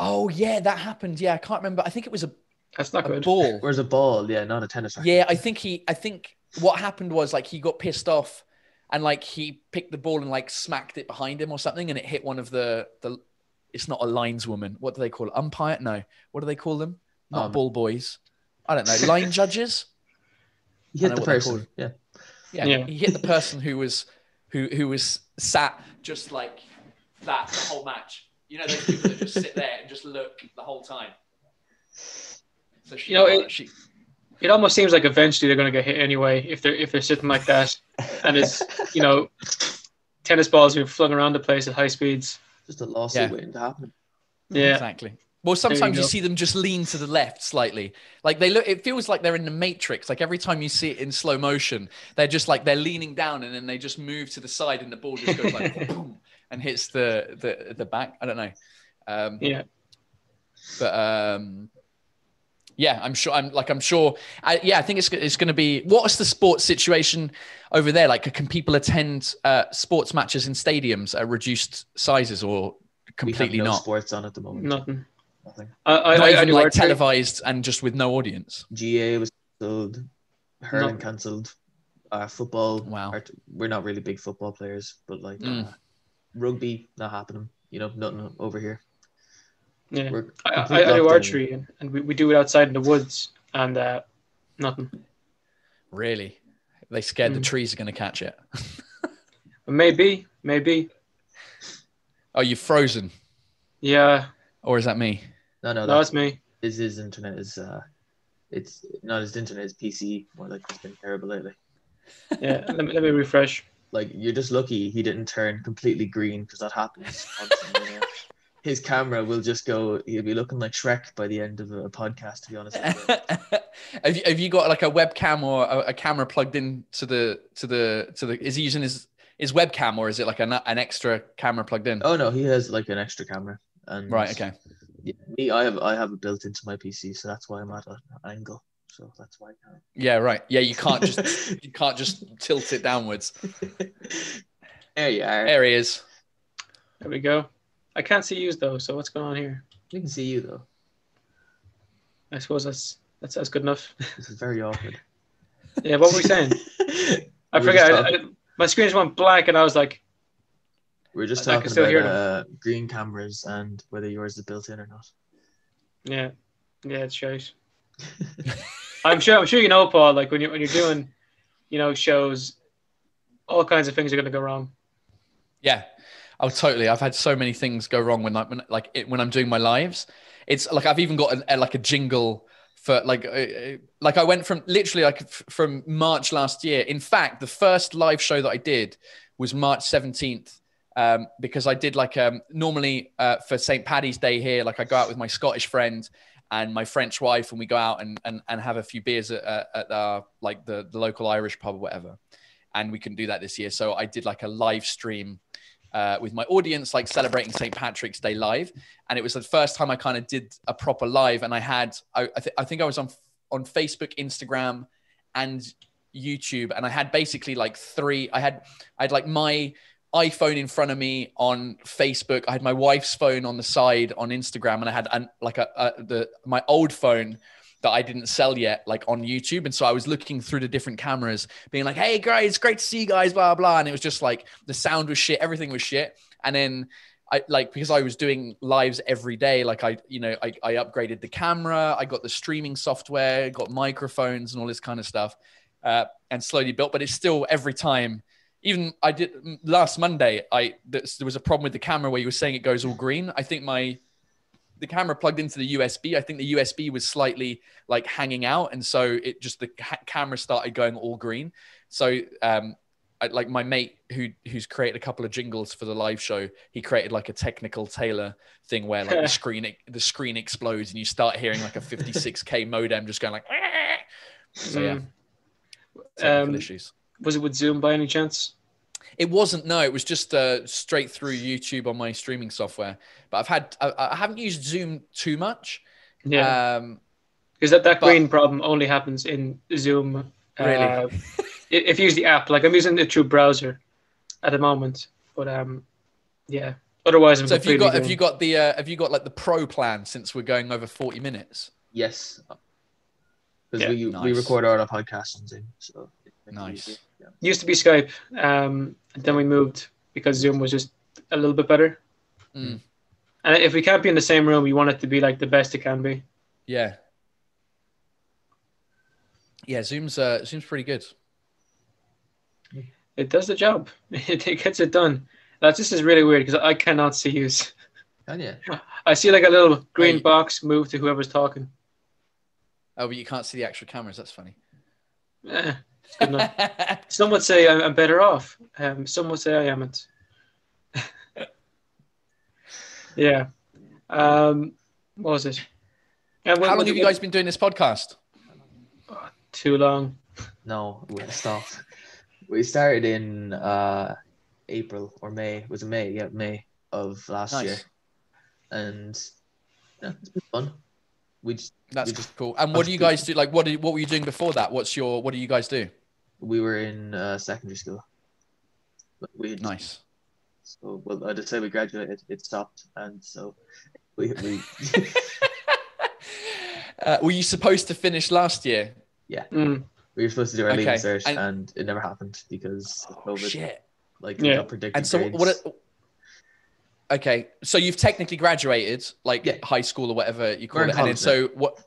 Oh yeah, that happened. Yeah, I can't remember. I think it was a, That's not a good. ball. Where's a ball? Yeah, not a tennis racket. Yeah, I think he. I think what happened was like he got pissed off, and like he picked the ball and like smacked it behind him or something, and it hit one of the the. It's not a lineswoman. What do they call it? Umpire? No. What do they call them? Not Um, ball boys. I don't know. Line judges. He hit the what they're called. person. Yeah. Yeah, Yeah. He hit the person who was who who was sat just like that the whole match. You know those people that just sit there and just look the whole time. So she, You know, it- she It almost seems like eventually they're going to get hit anyway if they're if they're sitting like that, and it's you know, tennis balls being flung around the place at high speeds. Just a lawsuit Yeah. waiting to happen. Yeah, mm, Exactly. Well, sometimes you, go. see them just lean to the left slightly. Like they look, it feels like they're in the Matrix. Like every time you see it in slow motion, they're just like they're leaning down and then they just move to the side and the ball just goes like boom and hits the the the back. I don't know. Um, yeah. but um, yeah, I'm sure. I'm like I'm sure. I, yeah, I think it's it's going to be. What's the sports situation over there? Like, can people attend uh, sports matches in stadiums at reduced sizes or completely we have no not? sports on at the moment. Nothing. Nothing. I I, not I, I even do like televised and just with no audience. GAA was cancelled. Hurling cancelled. Uh, football. Wow. art- we're not really big football players, but like Mm. uh, rugby, not happening. You know, nothing over here. Yeah. We're I, I, I do archery and, and we, we do it outside in the woods and uh, nothing. Really, they scared the Mm. trees are going to catch it. Maybe, maybe. oh, you've frozen, Yeah, or is that me? No, no, no, that's that's me. his, his internet is uh, it's not his internet, his PC. More like it's been terrible lately. Yeah, let me, let me refresh. Like you're just lucky he didn't turn completely green because that happens. constantly, you know. His camera will just go. He'll be looking like Shrek by the end of a podcast. To be honest, with you. have you have you got like a webcam or a, a camera plugged in to the to the to the? Is he using his his webcam or is it like an, an extra camera plugged in? oh no, he has like an extra camera. And Right. Okay. Yeah, me, I have I have it built into my PC, so that's why I'm at an angle. So that's why I Yeah. Right. Yeah. You can't just you can't just tilt it downwards. there you are. There he is. There we go. I can't see you though, so what's going on here? We can see you though. I suppose that's that's that's good enough. This is very awkward. Yeah, what were we saying? I We're forget. I, I, my screen just went black, and I was like, We're just I- I talking about uh, green cameras and whether yours is built in or not. yeah, yeah, it's shite. I'm sure. I'm sure you know, Paul. Like when you when you're doing, you know, shows, all kinds of things are going to go wrong. Yeah. Oh, totally. I've had so many things go wrong when I when, like it, when I'm doing my lives. It's like I've even got an, a, like a jingle for like uh, uh, like I went from literally like f- from March last year. In fact, the first live show that I did was March 17th um, because I did like um, normally uh, for St. Paddy's Day here, like I go out with my Scottish friend and my French wife, and we go out and and, and have a few beers at, at our like the the local Irish pub or whatever. And we couldn't do that this year, so I did like a live stream uh, with my audience, like celebrating St. Patrick's Day live. And it was the first time I kind of did a proper live. And I had, I, I, th- I think I was on on Facebook, Instagram, and YouTube, and I had basically like three. I had, I had like my iPhone in front of me on Facebook. I had my wife's phone on the side on Instagram, and I had an, like a, a the my old phone that I didn't sell yet, like on YouTube. And so I was looking through the different cameras, being like, "Hey guys, it's great to see you guys," blah blah. And it was just like the sound was shit, everything was shit. And then I like because I was doing lives every day, like I, you know, I, I upgraded the camera, I got the streaming software, got microphones and all this kind of stuff, uh, and slowly built. But it's still every time, even I did last Monday. I there was a problem with the camera where you were saying it goes all green. I think my the camera plugged into the USB. I think the USB was slightly like hanging out, and so it just the ca- camera started going all green. So um, I, like my mate who who's created a couple of jingles for the live show, he created like a technical Taylor thing where like the screen the screen explodes and you start hearing like a 56k modem just going like. So yeah, technical Um, issues. Was it with Zoom by any chance? It wasn't. No, it was just uh, straight through YouTube on my streaming software. But I've had I, I haven't used Zoom too much. Yeah, Um, because that, that but- green problem only happens in Zoom. Really? Uh, if you use the app, like I'm using the through browser at the moment, but um, yeah. Otherwise, I'm so have you got have you got the uh, have you got like the pro plan since we're going over forty minutes? Yes. Because Yeah. we we Nice. record our podcast on Zoom, so it makes Nice. Easier. Yeah. used to be Skype, um, and then we moved because Zoom was just a little bit better. Mm. And if we can't be in the same room, we want it to be like the best it can be. Yeah. Yeah, Zoom's uh, Zoom's pretty good. It does the job. It, it gets it done. That's this is really weird because I cannot see you. Can you? I see like a little green Hey. box move to whoever's talking. Oh, but you can't see the actual cameras. That's funny. It's good enough. Some would say I'm, I'm better off. Um, some would say I amn't. yeah. Um, what was it? And How long have you guys been doing this podcast? Too long. No, we stopped. We started in uh, April or May. Was it May? Yeah, May of last Nice. year. And yeah, it's been fun. We just, That's We just- cool. And what do you guys do? Like, what did, what were you doing before that? What's your what do you guys do? we were in uh, secondary school. We Nice. So well, I just say we graduated. It stopped, and so we we Uh, were you supposed to finish last year? Mm. we were supposed to do our leaving Okay, cert, and- and, it never happened because of COVID. Shit. Like Yeah. we predicted And so grades. what? Okay, so you've technically graduated, like Yeah. high school or whatever you call We're in it, and then college so what?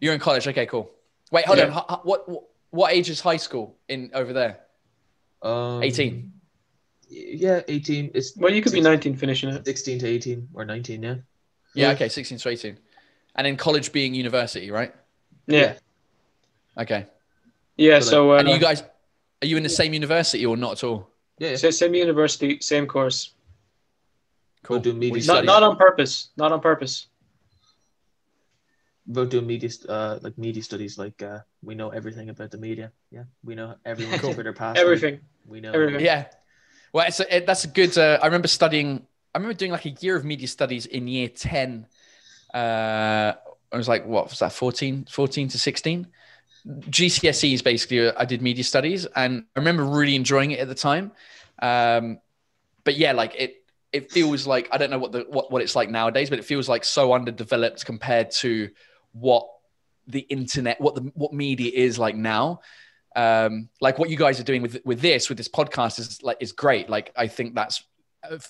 You're in college. Okay, cool. Wait, hold Yeah. on. Ho- ho- What, what what age is high school in over there? um, 18. Yeah, eighteen. It's Well, you could be 19 finishing it. sixteen to eighteen or nineteen. Yeah. Yeah, Yeah. okay, 16 to 18. And in college being university, right? Yeah. Okay. Yeah. So, So, uh, And you guys, are you in the same university or not at all? Yeah. yeah. sa- same university, same course. Cool. We'll do media What do you Not, not on purpose. Not on purpose. About doing media, uh, like media studies. Like uh, we know everything about the media. Yeah, we know everyone's Cool. Twitter password. Everything. We know. Everything. Yeah. Well, it's a, it, that's a good. Uh, I remember studying. I remember doing like a year of media studies in year ten. Uh, I was like, what was that? 14, 14 to sixteen. GCSEs basically. uh, I did media studies, and I remember really enjoying it at the time. Um, but yeah, like it. It feels like I don't know what the what, what it's like nowadays, but it feels like so underdeveloped compared to what the internet, what the what media is like now. Um like what you guys are doing with with this with this podcast is like is great. Like i think that's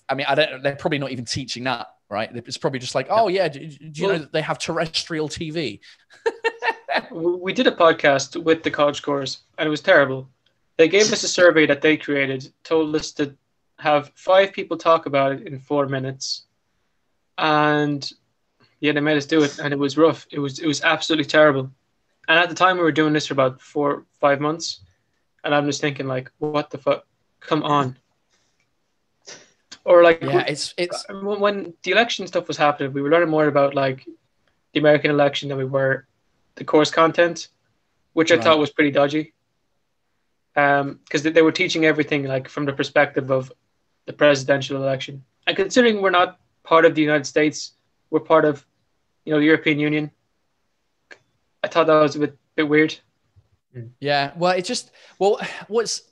i mean i don't they're probably not even teaching that right? It's probably just like oh yeah do, do you know Well- that they have terrestrial tv we did a podcast with the college course and it was terrible. They gave us a survey that they created, told us to have five people talk about it in four minutes. And yeah, they made us do it and it was rough. It was it was absolutely terrible. And at the time we were doing this for about four, five months. And I'm just thinking like, what the fuck? Come on. Or like yeah it's it's when, the election stuff was happening, we were learning more about like the American election than we were the course content, which I thought was pretty dodgy. Um, because they, they were teaching everything like from the perspective of the presidential election, and considering we're not part of the United States, we're part of, you know, the European Union. I thought that was a bit bit weird. Hmm. Yeah, well, it's just well, what's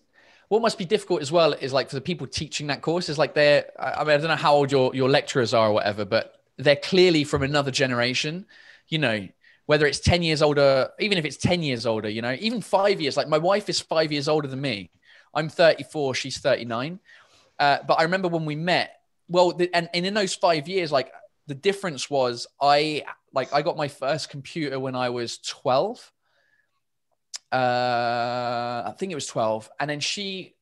what must be difficult as well is like for the people teaching that course is like they're I mean I don't know how old your your lecturers are or whatever, but they're clearly from another generation. You know, whether it's ten years older, even if it's ten years older, you know, even five years. Like my wife is five years older than me. I'm 34, she's 39. Uh, but I remember when we met. Well, the, and, and in those five years, like the difference was I like I got my first computer when I was 12 uh, I think it was 12. And then she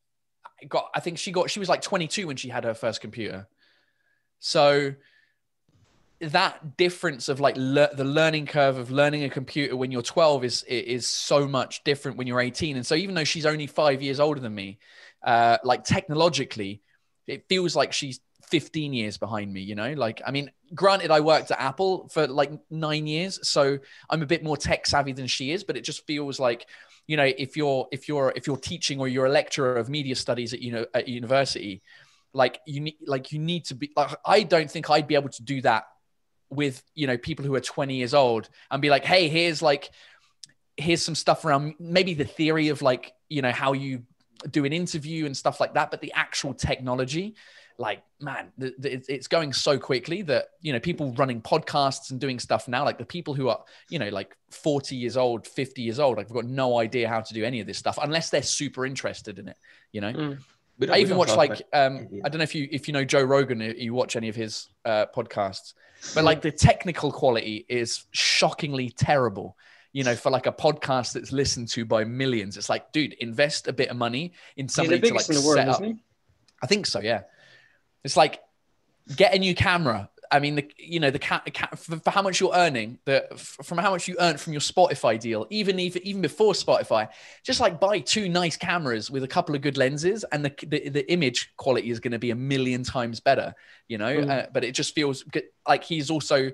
got I think she got she was like 22 when she had her first computer. So that difference of like le- the learning curve of learning a computer when you're 12 is is so much different when you're 18 and so even though she's only 5 years older than me uh like technologically it feels like she's 15 years behind me you know? Like i mean granted i worked at apple for like 9 years so i'm a bit more tech savvy than she is but it just feels like you know if you're if you're if you're teaching or you're a lecturer of media studies at you know at university like you need like you need to be like i don't think i'd be able to do that with you know people who are 20 years old and be like hey here's like here's some stuff around maybe the theory of like you know how you do an interview and stuff like that but the actual technology like man th- th- it's going so quickly that you know people running podcasts and doing stuff now like the people who are you know like 40 years old 50 years old like, i've got no idea how to do any of this stuff unless they're super interested in it you know Mm. Don't- I even watch like um, India. I don't know if you if you know Joe Rogan, if you watch any of his uh, podcasts, but like the technical quality is shockingly terrible. You know, for like a podcast that's listened to by millions, it's like, dude, invest a bit of money in somebody to like the world, set up. I think so, yeah. It's like get a new camera. I mean, the you know the ca- ca- for, for how much you're earning, the f- from how much you earned from your Spotify deal, even even even before Spotify, just like buy two nice cameras with a couple of good lenses, and the the, the image quality is going to be a million times better. You know, Mm. uh, but it just feels good. like he's also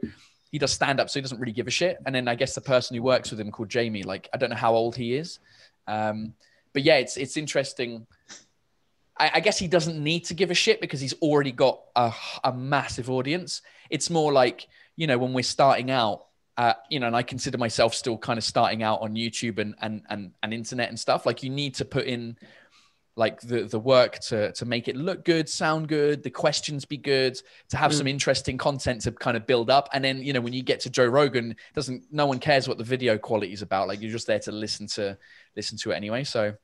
he does stand up, so he doesn't really give a shit. And then I guess the person who works with him called Jamie, like I don't know how old he is, um, but yeah, it's it's interesting. I, I guess he doesn't need to give a shit because he's already got a, a massive audience. It's more like, you know, when we're starting out, uh, you know, and I consider myself still kind of starting out on YouTube and, and, and, and internet and stuff. Like you need to put in like the, the work to, to make it look good, sound good, the questions be good, to have Mm. some interesting content to kind of build up. And then, you know, when you get to Joe Rogan, doesn't, no one cares what the video quality is about. Like you're just there to listen to, listen to it anyway. So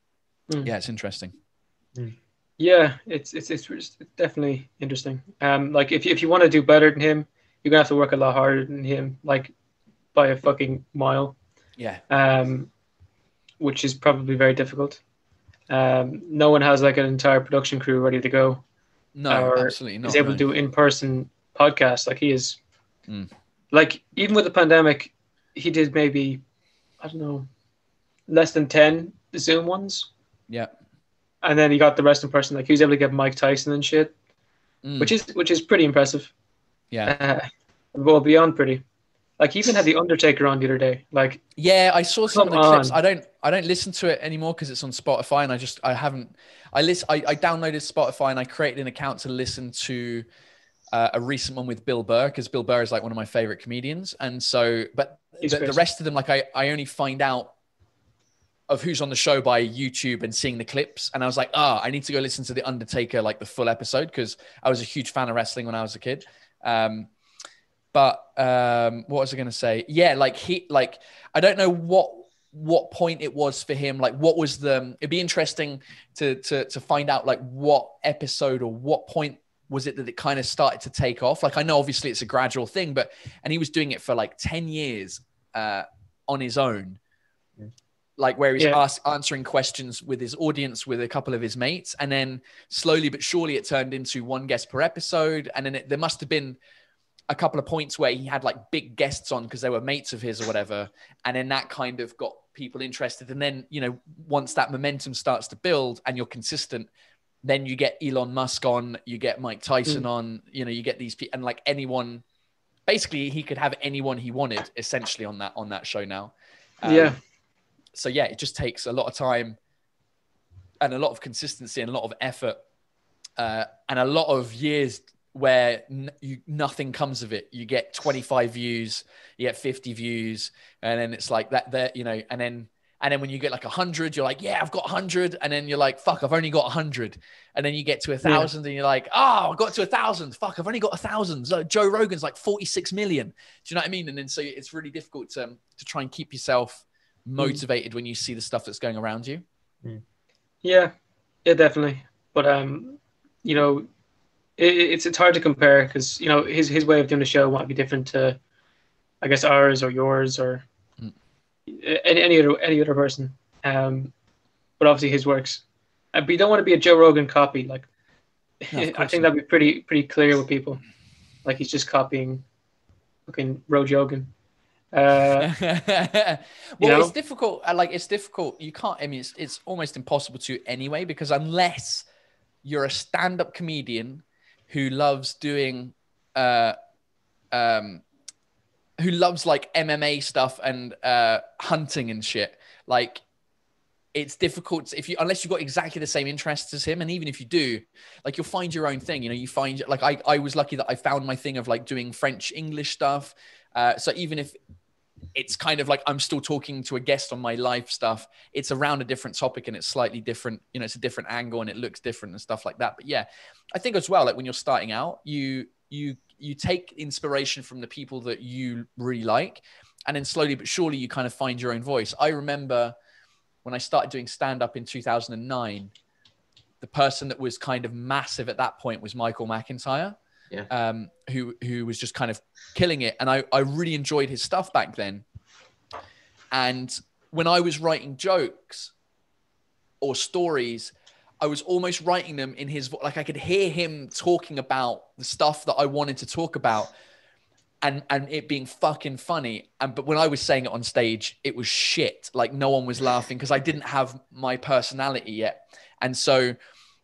Mm. yeah, it's interesting. Yeah, it's it's it's, it's definitely interesting. Um, like if if you want to do better than him, you're gonna have to work a lot harder than him, like by a fucking mile. Yeah. Um, which is probably very difficult. Um, no one has like an entire production crew ready to go. No, absolutely not. He's able no. to do in-person podcasts like he is. Mm. Like even with the pandemic, he did maybe I don't know less than ten Zoom ones, Yeah. and then he got the rest in person. Like he was able to get Mike Tyson and shit. Mm, which is which is pretty impressive. yeah. Uh, well, beyond pretty. Like even had the Undertaker on the other day. Like Yeah, I saw some of the clips. on. I don't I don't listen to it anymore because it's on Spotify and I just I haven't I list I, I downloaded Spotify and I created an account to listen to uh, a recent one with Bill Burr because Bill Burr is like one of my favorite comedians. And so but the, the rest of them like I, I only find out of who's on the show by YouTube and seeing the clips. And I was like, ah, I need to go listen to the Undertaker, like the full episode, because I was a huge fan of wrestling when I was a kid. Um, but um, what was I going to say? Yeah, like he, like I don't know what what point it was for him. Like, what was the? It'd be interesting to to to find out like what episode or what point was it that it kind of started to take off. Like, I know obviously it's a gradual thing, but and he was doing it for like ten years uh, on his own like where he's Yeah. ask, answering questions with his audience with a couple of his mates and then slowly but surely it turned into one guest per episode and then it, there must have been a couple of points where he had like big guests on because they were mates of his or whatever and then that kind of got people interested and then you know once that momentum starts to build and you're consistent then you get Elon Musk on you get Mike Tyson on you know you get these people and like anyone basically he could have anyone he wanted essentially on that on that show now. Um, yeah, so yeah, it just takes a lot of time and a lot of consistency and a lot of effort uh, and a lot of years where n- you, nothing comes of it. You get 25 views, you get 50 views, and then it's like that. There, you know, and then and then when you get like 100, you're like, yeah, I've got 100, and then you're like, fuck, I've only got 100, and then you get to a thousand, and you're like, oh, I got to a thousand, fuck, I've only got a thousand. So Joe Rogan's like 46 million. Do you know what I mean? And then so it's really difficult to to try and keep yourself mm. motivated when you see the stuff that's going around you. Mm. yeah, yeah, definitely. But um, you know, it, it's it's hard to compare because you know his his way of doing the show might be different to, I guess ours or yours or Mm. any any other any other person. Um, but obviously his works Uh, but you don't want to be a Joe Rogan copy. Like, No, I think not. that'd be pretty pretty clear with people. Like he's just copying fucking Rogan. Uh, well, know? it's difficult. uh, Like it's difficult. You can't. I mean, it's it's almost impossible to anyway because unless you're a stand-up comedian who loves doing, uh, um, who loves like MMA stuff and uh, hunting and shit, like it's difficult if you unless you've got exactly the same interests as him and even if you do like you'll find your own thing you know you find like i, I was lucky that i found my thing of like doing french english stuff. Uh, so even if it's kind of like i'm still talking to a guest on my life stuff. It's around a different topic and it's slightly different you know it's a different angle and it looks different and stuff like that. But yeah i think as well like when you're starting out you you you take inspiration from the people that you really like and then slowly but surely you kind of find your own voice. I remember when I started doing stand up in 2009, the person that was kind of massive at that point was Michael McIntyre, Yeah. um, who who was just kind of killing it, and I I really enjoyed his stuff back then. And when I was writing jokes or stories, I was almost writing them in his like I could hear him talking about the stuff that I wanted to talk about and and it being fucking funny and but when I was saying it on stage it was shit like no one was laughing because I didn't have my personality yet and so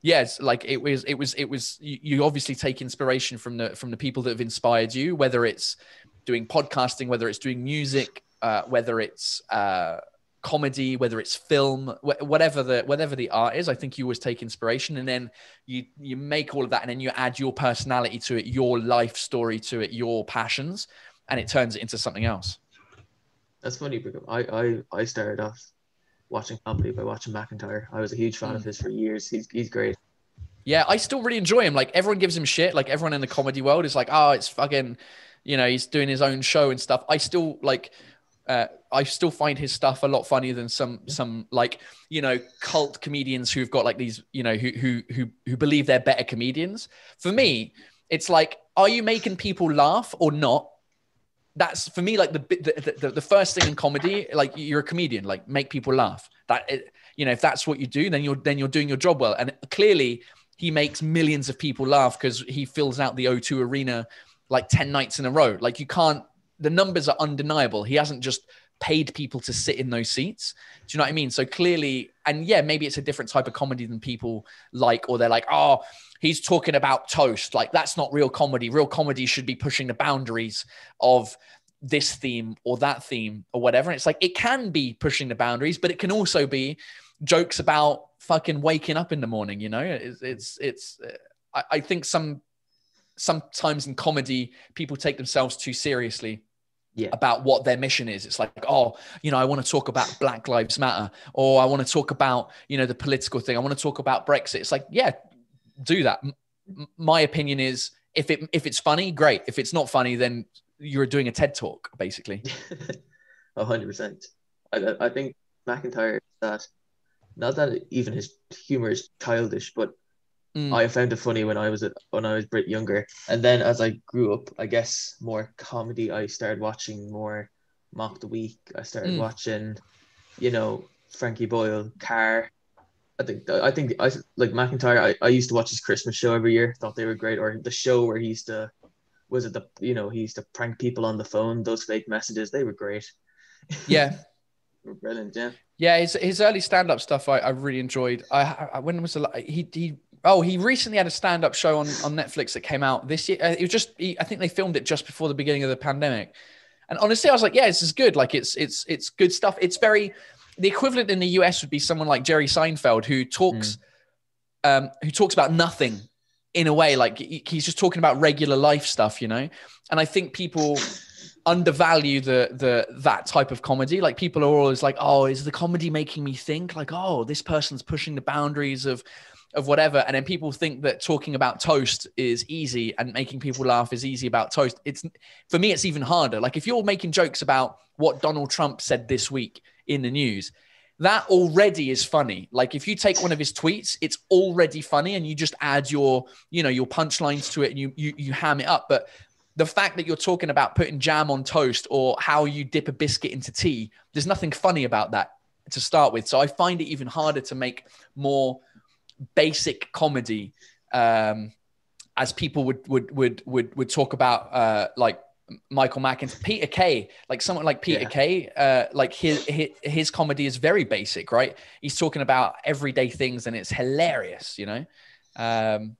yes like it was it was it was you, you obviously take inspiration from the from the people that have inspired you whether it's doing podcasting whether it's doing music uh, whether it's uh, comedy whether it's film wh- whatever the whatever the art is i think you always take inspiration and then you you make all of that and then you add your personality to it your life story to it your passions and it turns it into something else. That's funny because I, I, I started off watching comedy by watching McIntyre. I was a huge fan Mm. of his for years. He's he's great. yeah i still really enjoy him like everyone gives him shit like everyone in the comedy world is like oh it's fucking you know he's doing his own show and stuff i still like uh, I still find his stuff a lot funnier than some some like you know cult comedians who've got like these you know who who who who believe they're better comedians. For me, it's like, are you making people laugh or not? That's for me like the the, the the first thing in comedy. Like you're a comedian, like make people laugh. That it, you know if that's what you do, then you're then you're doing your job well. And clearly, he makes millions of people laugh because he fills out the O2 arena like 10 nights in a row. Like you can't, the numbers are undeniable. He hasn't just paid people to sit in those seats. Do you know what I mean? So clearly, and yeah, maybe it's a different type of comedy than people like, or they're like, oh, he's talking about toast. Like that's not real comedy. Real comedy should be pushing the boundaries of this theme or that theme or whatever. And it's like, it can be pushing the boundaries, but it can also be jokes about fucking waking up in the morning. You know, it's, it's, it's, uh, I, I think some, sometimes in comedy, people take themselves too seriously Yeah. about what their mission is. It's like, oh, you know, I want to talk about Black Lives Matter, or I want to talk about, you know, the political thing. I want to talk about Brexit. It's like, yeah, do that. M- my opinion is, if it if it's funny, great. If it's not funny, then you're doing a TED talk, basically. Hundred percent. I I- I think McIntyre that not that even his humor is childish, but Mm. I found it funny when I was a, when I was a bit younger, and then as I grew up, I guess more comedy. I started watching more Mock the Week. I started Mm. watching, you know, Frankie Boyle, Carr. I think I think I like McIntyre. I, I used to watch his Christmas show every year. Thought they were great. Or the show where he used to was it the you know he used to prank people on the phone. Those fake messages they were great. yeah, were brilliant. Yeah. yeah. His his early stand up stuff, I, I really enjoyed. I, I when was the he he. Oh, he recently had a stand-up show on, on Netflix that came out this year. Uh, It was just, he, I think they filmed it just before the beginning of the pandemic. And honestly, I was like, yeah, this is good. Like it's it's it's good stuff. It's very the equivalent in the US would be someone like Jerry Seinfeld who talks um who talks about nothing in a way like he's just talking about regular life stuff, you know. And I think people undervalue the the that type of comedy. Like people are always like, "Oh, is the comedy making me think?" Like, "Oh, this person's pushing the boundaries of of whatever." And then people think that talking about toast is easy and making people laugh is easy about toast. It's for me, it's even harder. Like if you're making jokes about what Donald Trump said this week in the news, that already is funny. Like if you take one of his tweets, it's already funny, and you just add your, you know, your punchlines to it, and you you you ham it up. But the fact that you're talking about putting jam on toast or how you dip a biscuit into tea, there's nothing funny about that to start with. So I find it even harder to make more basic comedy um, as people would would would would would talk about uh, like Michael Mackintosh, Peter Kay, like someone like Peter Yeah. Kay, uh, like his, his his comedy is very basic, right? He's talking about everyday things and it's hilarious, you know. Um,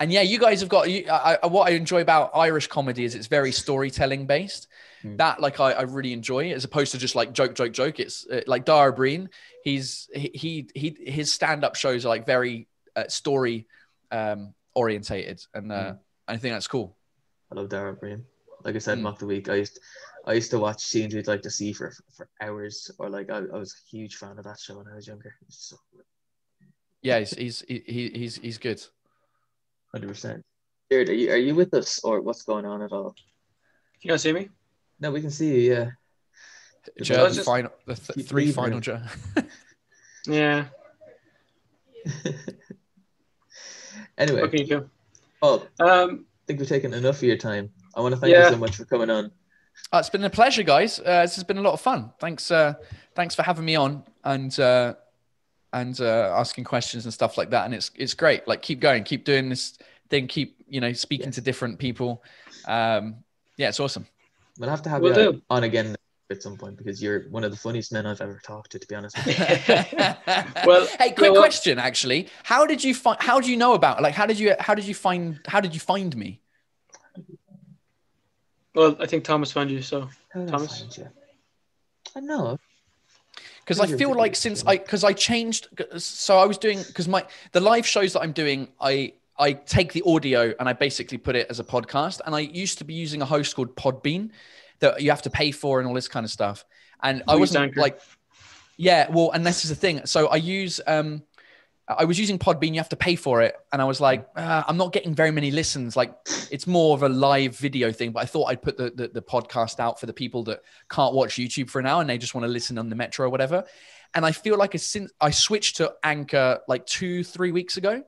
and yeah, you guys have got you, I, I, what I enjoy about Irish comedy is it's very storytelling based. Hmm. That like I, I really enjoy as opposed to just like joke, joke, joke. It's uh, like Dara Breen. He's he he, he his stand up shows are like very uh, story um, orientated, and uh, Hmm. I think that's cool. I love Dara Breen. Like I said, Mm. mock the week. I used, I used to watch scenes we'd like to see for for hours, or like I, I was a huge fan of that show when I was younger. It's so Yeah, he's he's he, he- he's he's good. hundred percent. Jared, are you are you with us, or what's going on at all? Can you guys see me? No, we can see you. Yeah. Joe, let's the just final, the th- three leaving final it. Joe. Yeah. anyway, What can you do? Paul, Um, I think we've taken enough of your time. I want to thank Yeah. you so much for coming on. Oh, it's been a pleasure, guys. Uh, this has been a lot of fun. Thanks, uh, thanks for having me on and uh, and uh, asking questions and stuff like that. And it's it's great. Like, keep going, keep doing this thing, keep you know speaking Yeah. to different people. Um, yeah, it's awesome. We'll have to have Will you do. on again at some point because you're one of the funniest men I've ever talked to. To be honest with you. Well, hey, you quick know what? question. Actually, how did you find? How do you know about? Like, how did you? How did you find? How did you find me? well, I think Thomas found you. So How did I Thomas? find you? I know. because I feel like since. I because I changed so I was doing because my the live shows that I'm doing I I take the audio and I basically put it as a podcast and I used to be using a host called Podbean that you have to pay for and all this kind of stuff. And I wasn't Anchor. like yeah well and this is the thing. So I use um I was using Podbean you have to pay for it. And I was like uh, I'm not getting very many listens. Like it's more of a live video thing but I thought I'd put the, the the podcast out for the people that can't watch YouTube for an hour and they just want to listen on the metro or whatever. And I feel like a, since I switched to Anchor like two, three weeks ago,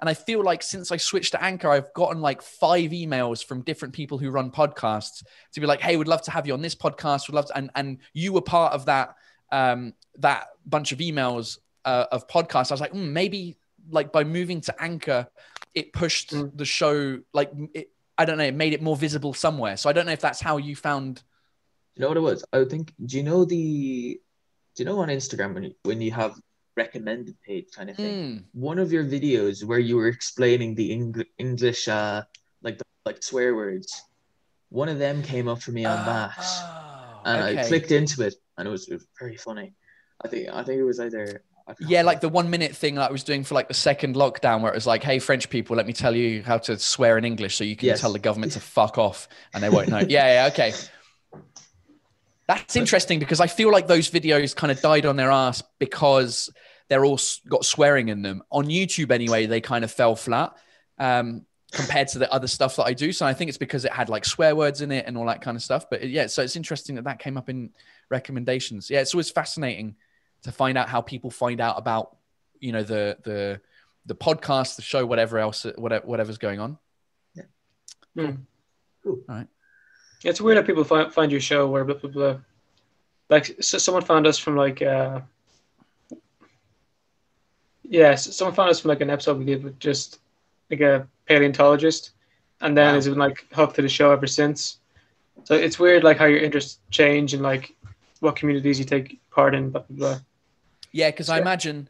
and I feel like since I switched to Anchor, I've gotten like five emails from different people who run podcasts to be like, "Hey, we'd love to have you on this podcast. We'd love to," and and you were part of that um, that bunch of emails uh, of podcasts. I was like, mm, maybe like by moving to Anchor, it pushed Mm. the show like it, I don't know, it made it more visible somewhere. So I don't know if that's how you found. You know what it was? I would think. Do you know the? Do you know on Instagram when you, when you have recommended page kind of thing? Mm. One of your videos where you were explaining the Eng- English, uh, like the, like swear words. One of them came up for me on that, Oh, and I clicked into it, and it was, it was very funny. I think I think it was either. Yeah, like the one minute thing that I was doing for like the second lockdown, where it was like, "Hey, French people, let me tell you how to swear in English, so you can Yes. tell the government to fuck off, and they won't know." yeah, yeah, okay. That's interesting because I feel like those videos kind of died on their ass because they're all got swearing in them. On YouTube, anyway, they kind of fell flat um, compared to the other stuff that I do. So I think it's because it had like swear words in it and all that kind of stuff. But yeah, so it's interesting that that came up in recommendations. Yeah, it's always fascinating to find out how people find out about you know the the the podcast, the show, whatever else, whatever whatever's going on. mm. Cool. All right. Yeah, it's weird how people find, find your show where blah, blah, blah. like so someone found us from like uh yeah s- someone found us from like an episode we did with just like a paleontologist and then Wow. has been like hooked to the show ever since so it's weird like how your interests change and like what communities you take part in blah blah blah Yeah, because I imagine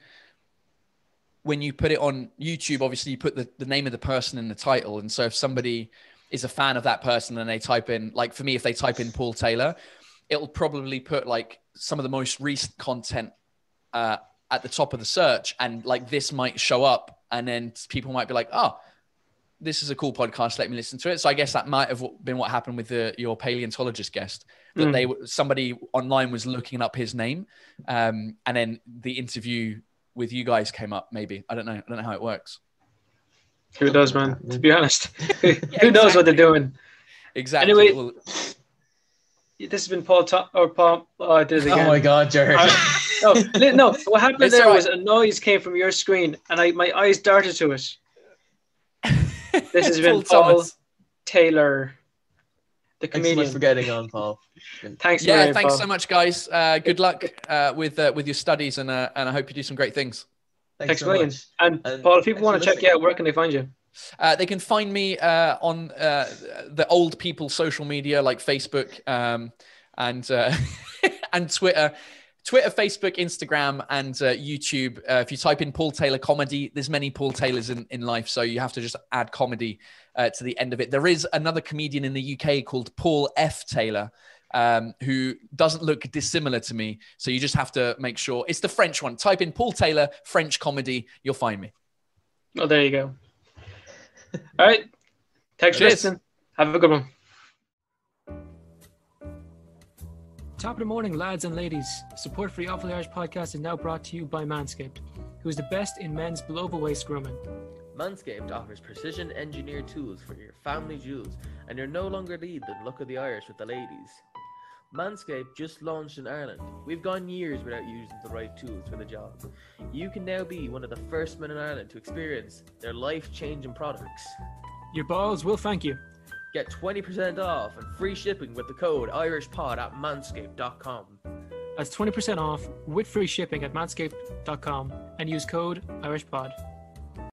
when you put it on YouTube, obviously you put the, the name of the person in the title. And so if somebody is a fan of that person and they type in, like for me, if they type in Paul Taylor, it'll probably put like some of the most recent content uh, at the top of the search. And like this might show up. And then people might be like, oh, this is a cool podcast. Let me listen to it. So I guess that might have been what happened with the, your paleontologist guest that Mm. they somebody online was looking up his name, um, and then the interview with you guys came up. Maybe I don't know. I don't know how it works. who does man to be honest who Yeah, knows what they're doing Exactly. Anyway- Well, this has been paul Tom- or paul oh i did it again Oh my God, Jared. I- no, no. What happened It's there all right. was a noise came from your screen, and I my eyes darted to it. This has been Paul Paul Thomas. Taylor, the Thanks so comedian. much for getting on, Paul. Thanks, Yeah, Mary, thanks Paul. so much, guys. Uh, good luck uh, with uh, with your studies, and uh, and I hope you do some great things. Thanks, so million. much. And, And Paul, if people want to check you out, where can they find you? Uh, they can find me uh, on uh, the old people social media like Facebook um, and uh, and Twitter. Twitter, Facebook, Instagram, and uh, YouTube. Uh, if you type in Paul Taylor comedy, there's many Paul Taylors in, in life, so you have to just add comedy uh, to the end of it. There is another comedian in the UK called Paul F. Taylor, um, who doesn't look dissimilar to me. So you just have to make sure it's the French one. Type in Paul Taylor French comedy, you'll find me. Oh, there you go. All right. Thanks listening. Have a good one. Top of the morning, lads and ladies. Support for the Awful Irish podcast is now brought to you by Manscaped, who is the best in men's below the waist grooming. Manscaped offers precision engineered tools for your family jewels, and you're no longer need the look of the Irish with the ladies. Manscaped just launched in Ireland. We've gone years without using the right tools for the job. You can now be one of the first men in Ireland to experience their life changing products. Your balls will thank you. Get 20% off and free shipping with the code IrishPod at manscaped.com. That's 20% off with free shipping at manscaped.com and use code IrishPod.